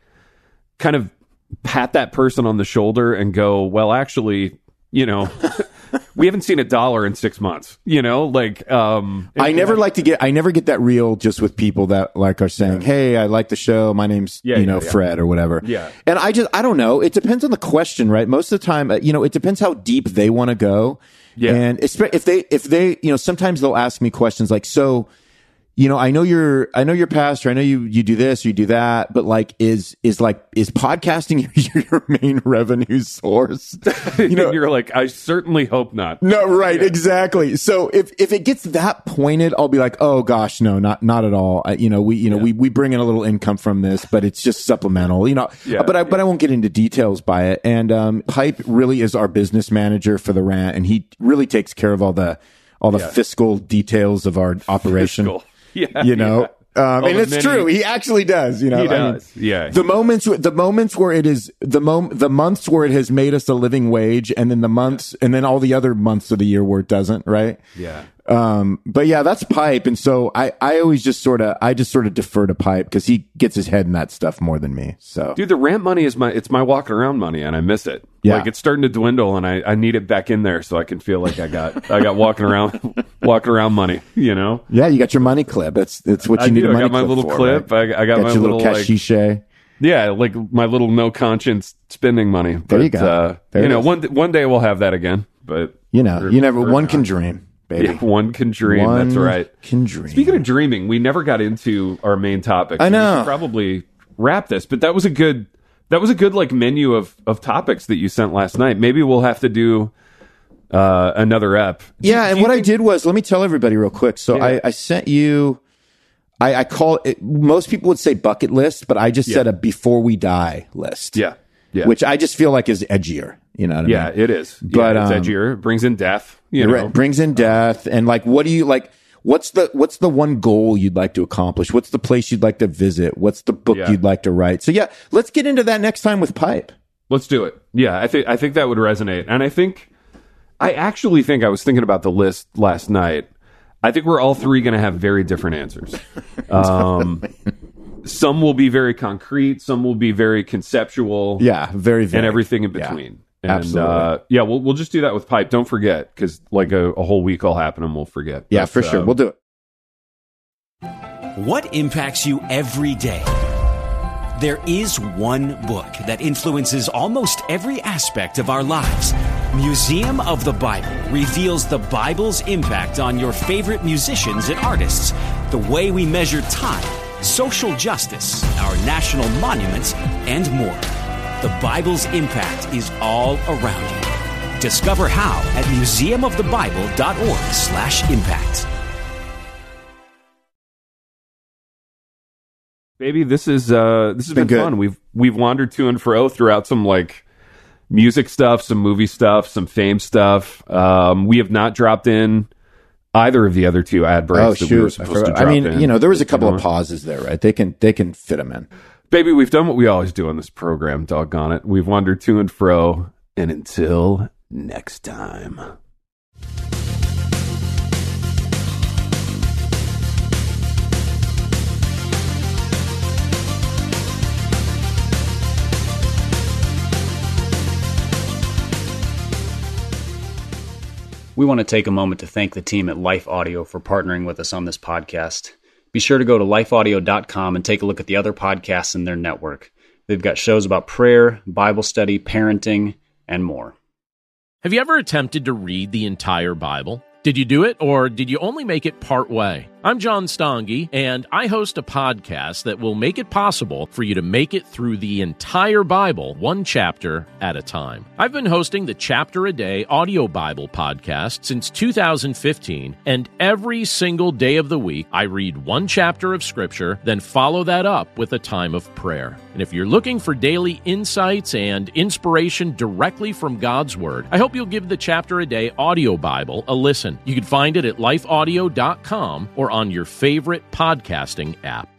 [SPEAKER 3] kind of pat that person on the shoulder and go, well, actually, you know, we haven't seen a dollar in six months, you know, like, um,
[SPEAKER 4] I never like to get I never get that real just with people that like are saying, "Hey, I like the show. My name's
[SPEAKER 3] Yeah,
[SPEAKER 4] you
[SPEAKER 3] yeah,
[SPEAKER 4] know
[SPEAKER 3] yeah.
[SPEAKER 4] Fred or whatever."
[SPEAKER 3] Yeah.
[SPEAKER 4] and I just I don't know. It depends on the question, right? Most of the time, uh, you know, it depends how deep they want to go.
[SPEAKER 3] Yeah.
[SPEAKER 4] and if they if they you know sometimes they'll ask me questions like, "So." You know, I know you're, I know you're pastor. I know you, you do this, you do that, but like, is, is like, is podcasting [LAUGHS] your, your main revenue source? [LAUGHS] You know,
[SPEAKER 3] you're like, I certainly hope not.
[SPEAKER 4] no, right, exactly. So if if it gets that pointed, I'll be like, oh gosh, no, not not at all. I, you know, we you know we we bring in a little income from this, but it's just supplemental. You know,
[SPEAKER 3] Yeah.
[SPEAKER 4] but I but I won't get into details by it. And um, Pipe really is our business manager for the rant, and he really takes care of all the all the fiscal details of our operation.
[SPEAKER 3] Fiscal. [LAUGHS] Yeah.
[SPEAKER 4] You know. Um,
[SPEAKER 3] All
[SPEAKER 4] and it's
[SPEAKER 3] many-
[SPEAKER 4] true. He actually does. You know,
[SPEAKER 3] He
[SPEAKER 4] I mean.
[SPEAKER 3] Yeah.
[SPEAKER 4] The moments, the moments where it is the mom, the months where it has made us a living wage, and then the months, and then all the other months of the year where it doesn't. Right.
[SPEAKER 3] Yeah.
[SPEAKER 4] Um, but yeah, that's Pipe, and so I, I always just sort of, I just sort of defer to Pipe because he gets his head in that stuff more than me. So
[SPEAKER 3] Dude, the rant money is my it's my walking around money, and I miss it.
[SPEAKER 4] Yeah.
[SPEAKER 3] like it's starting to dwindle, and I, I need it back in there so I can feel like I got I got walking around [LAUGHS] walking around money. You know,
[SPEAKER 4] yeah, you got your money clip. That's that's what you
[SPEAKER 3] I
[SPEAKER 4] need
[SPEAKER 3] do. I got my little
[SPEAKER 4] for,
[SPEAKER 3] clip.
[SPEAKER 4] right?
[SPEAKER 3] I, I got,
[SPEAKER 4] got
[SPEAKER 3] my
[SPEAKER 4] your little,
[SPEAKER 3] little like yeah, like my little no conscience spending money. But,
[SPEAKER 4] you go.
[SPEAKER 3] Uh,
[SPEAKER 4] There
[SPEAKER 3] you know,
[SPEAKER 4] is.
[SPEAKER 3] one one day we'll have that again. But
[SPEAKER 4] You know, you never. One
[SPEAKER 3] not.
[SPEAKER 4] can dream, baby.
[SPEAKER 3] Yeah, one can dream.
[SPEAKER 4] One
[SPEAKER 3] That's right.
[SPEAKER 4] Can dream.
[SPEAKER 3] Speaking of dreaming, we never got into our main topic.
[SPEAKER 4] I know.
[SPEAKER 3] probably wrap this, but that was a good that was a good like menu of of topics that you sent last night. Maybe we'll have to do uh another app. Do-
[SPEAKER 4] Yeah,
[SPEAKER 3] do
[SPEAKER 4] and what I did was, let me tell everybody real quick. So
[SPEAKER 3] Yeah.
[SPEAKER 4] I, I sent you, I, I call it, most people would say bucket list, but I just said a before we die list.
[SPEAKER 3] Yeah. Yeah.
[SPEAKER 4] Which I just feel like is edgier. You know what I
[SPEAKER 3] yeah,
[SPEAKER 4] mean?
[SPEAKER 3] it is.
[SPEAKER 4] But,
[SPEAKER 3] yeah, it's
[SPEAKER 4] um,
[SPEAKER 3] edgier. It brings in death. You know.
[SPEAKER 4] re- brings in death and like, what do you like? What's the what's the one goal you'd like to accomplish? What's the place you'd like to visit? What's the book
[SPEAKER 3] Yeah.
[SPEAKER 4] you'd like to write? So yeah, let's get into that next time with Pipe.
[SPEAKER 3] Let's do it. Yeah, I think I think that would resonate, and I think I actually think I was thinking about the list last night. I think we're all three going to have very different answers. [LAUGHS] Um, some will be very concrete, some will be very conceptual,
[SPEAKER 4] Yeah, very vague.
[SPEAKER 3] and everything in
[SPEAKER 4] Yeah,
[SPEAKER 3] between. And
[SPEAKER 4] absolutely.
[SPEAKER 3] uh, yeah, we'll we'll just do that with pipe. Don't forget, because like a, a whole week will happen, and we'll forget.
[SPEAKER 4] Yeah,
[SPEAKER 3] But,
[SPEAKER 4] for sure.
[SPEAKER 3] um,
[SPEAKER 4] We'll do it.
[SPEAKER 5] What impacts you every day? There is one book that influences almost every aspect of our lives. Museum of the Bible reveals the Bible's impact on your favorite musicians and artists, the way we measure time, social justice, our national monuments, and more. The Bible's impact is all around you. Discover how at museumofthebible.org/impact.
[SPEAKER 3] Baby, this is uh this has been,
[SPEAKER 4] Been
[SPEAKER 3] fun. We've we've wandered to and fro throughout some like music stuff, some movie stuff, some fame stuff. Um we have not dropped in either of the other two ad breaks
[SPEAKER 4] Oh
[SPEAKER 3] that we were
[SPEAKER 4] shoot! I,
[SPEAKER 3] supposed to drop
[SPEAKER 4] I mean,
[SPEAKER 3] in.
[SPEAKER 4] you know, there was a couple
[SPEAKER 3] You
[SPEAKER 4] of pauses there, right? They can they can fit them in.
[SPEAKER 3] Baby, we've done what we always do on this program, doggone it. We've wandered to and fro, and until next time.
[SPEAKER 2] We want to take a moment to thank the team at Life Audio for partnering with us on this podcast. Be sure to go to lifeaudio.com and take a look at the other podcasts in their network. They've got shows about prayer, Bible study, parenting, and more.
[SPEAKER 8] Have you ever attempted to read the entire Bible? Did you do it or did you only make it part way? I'm John Stange, and I host a podcast that will make it possible for you to make it through the entire Bible, one chapter at a time. I've been hosting the Chapter a Day audio Bible podcast since 2015, and every single day of the week, I read one chapter of Scripture, then follow that up with a time of prayer. And if you're looking for daily insights and inspiration directly from God's Word, I hope you'll give the Chapter a Day audio Bible a listen. You can find it at lifeaudio.com or on your favorite podcasting app.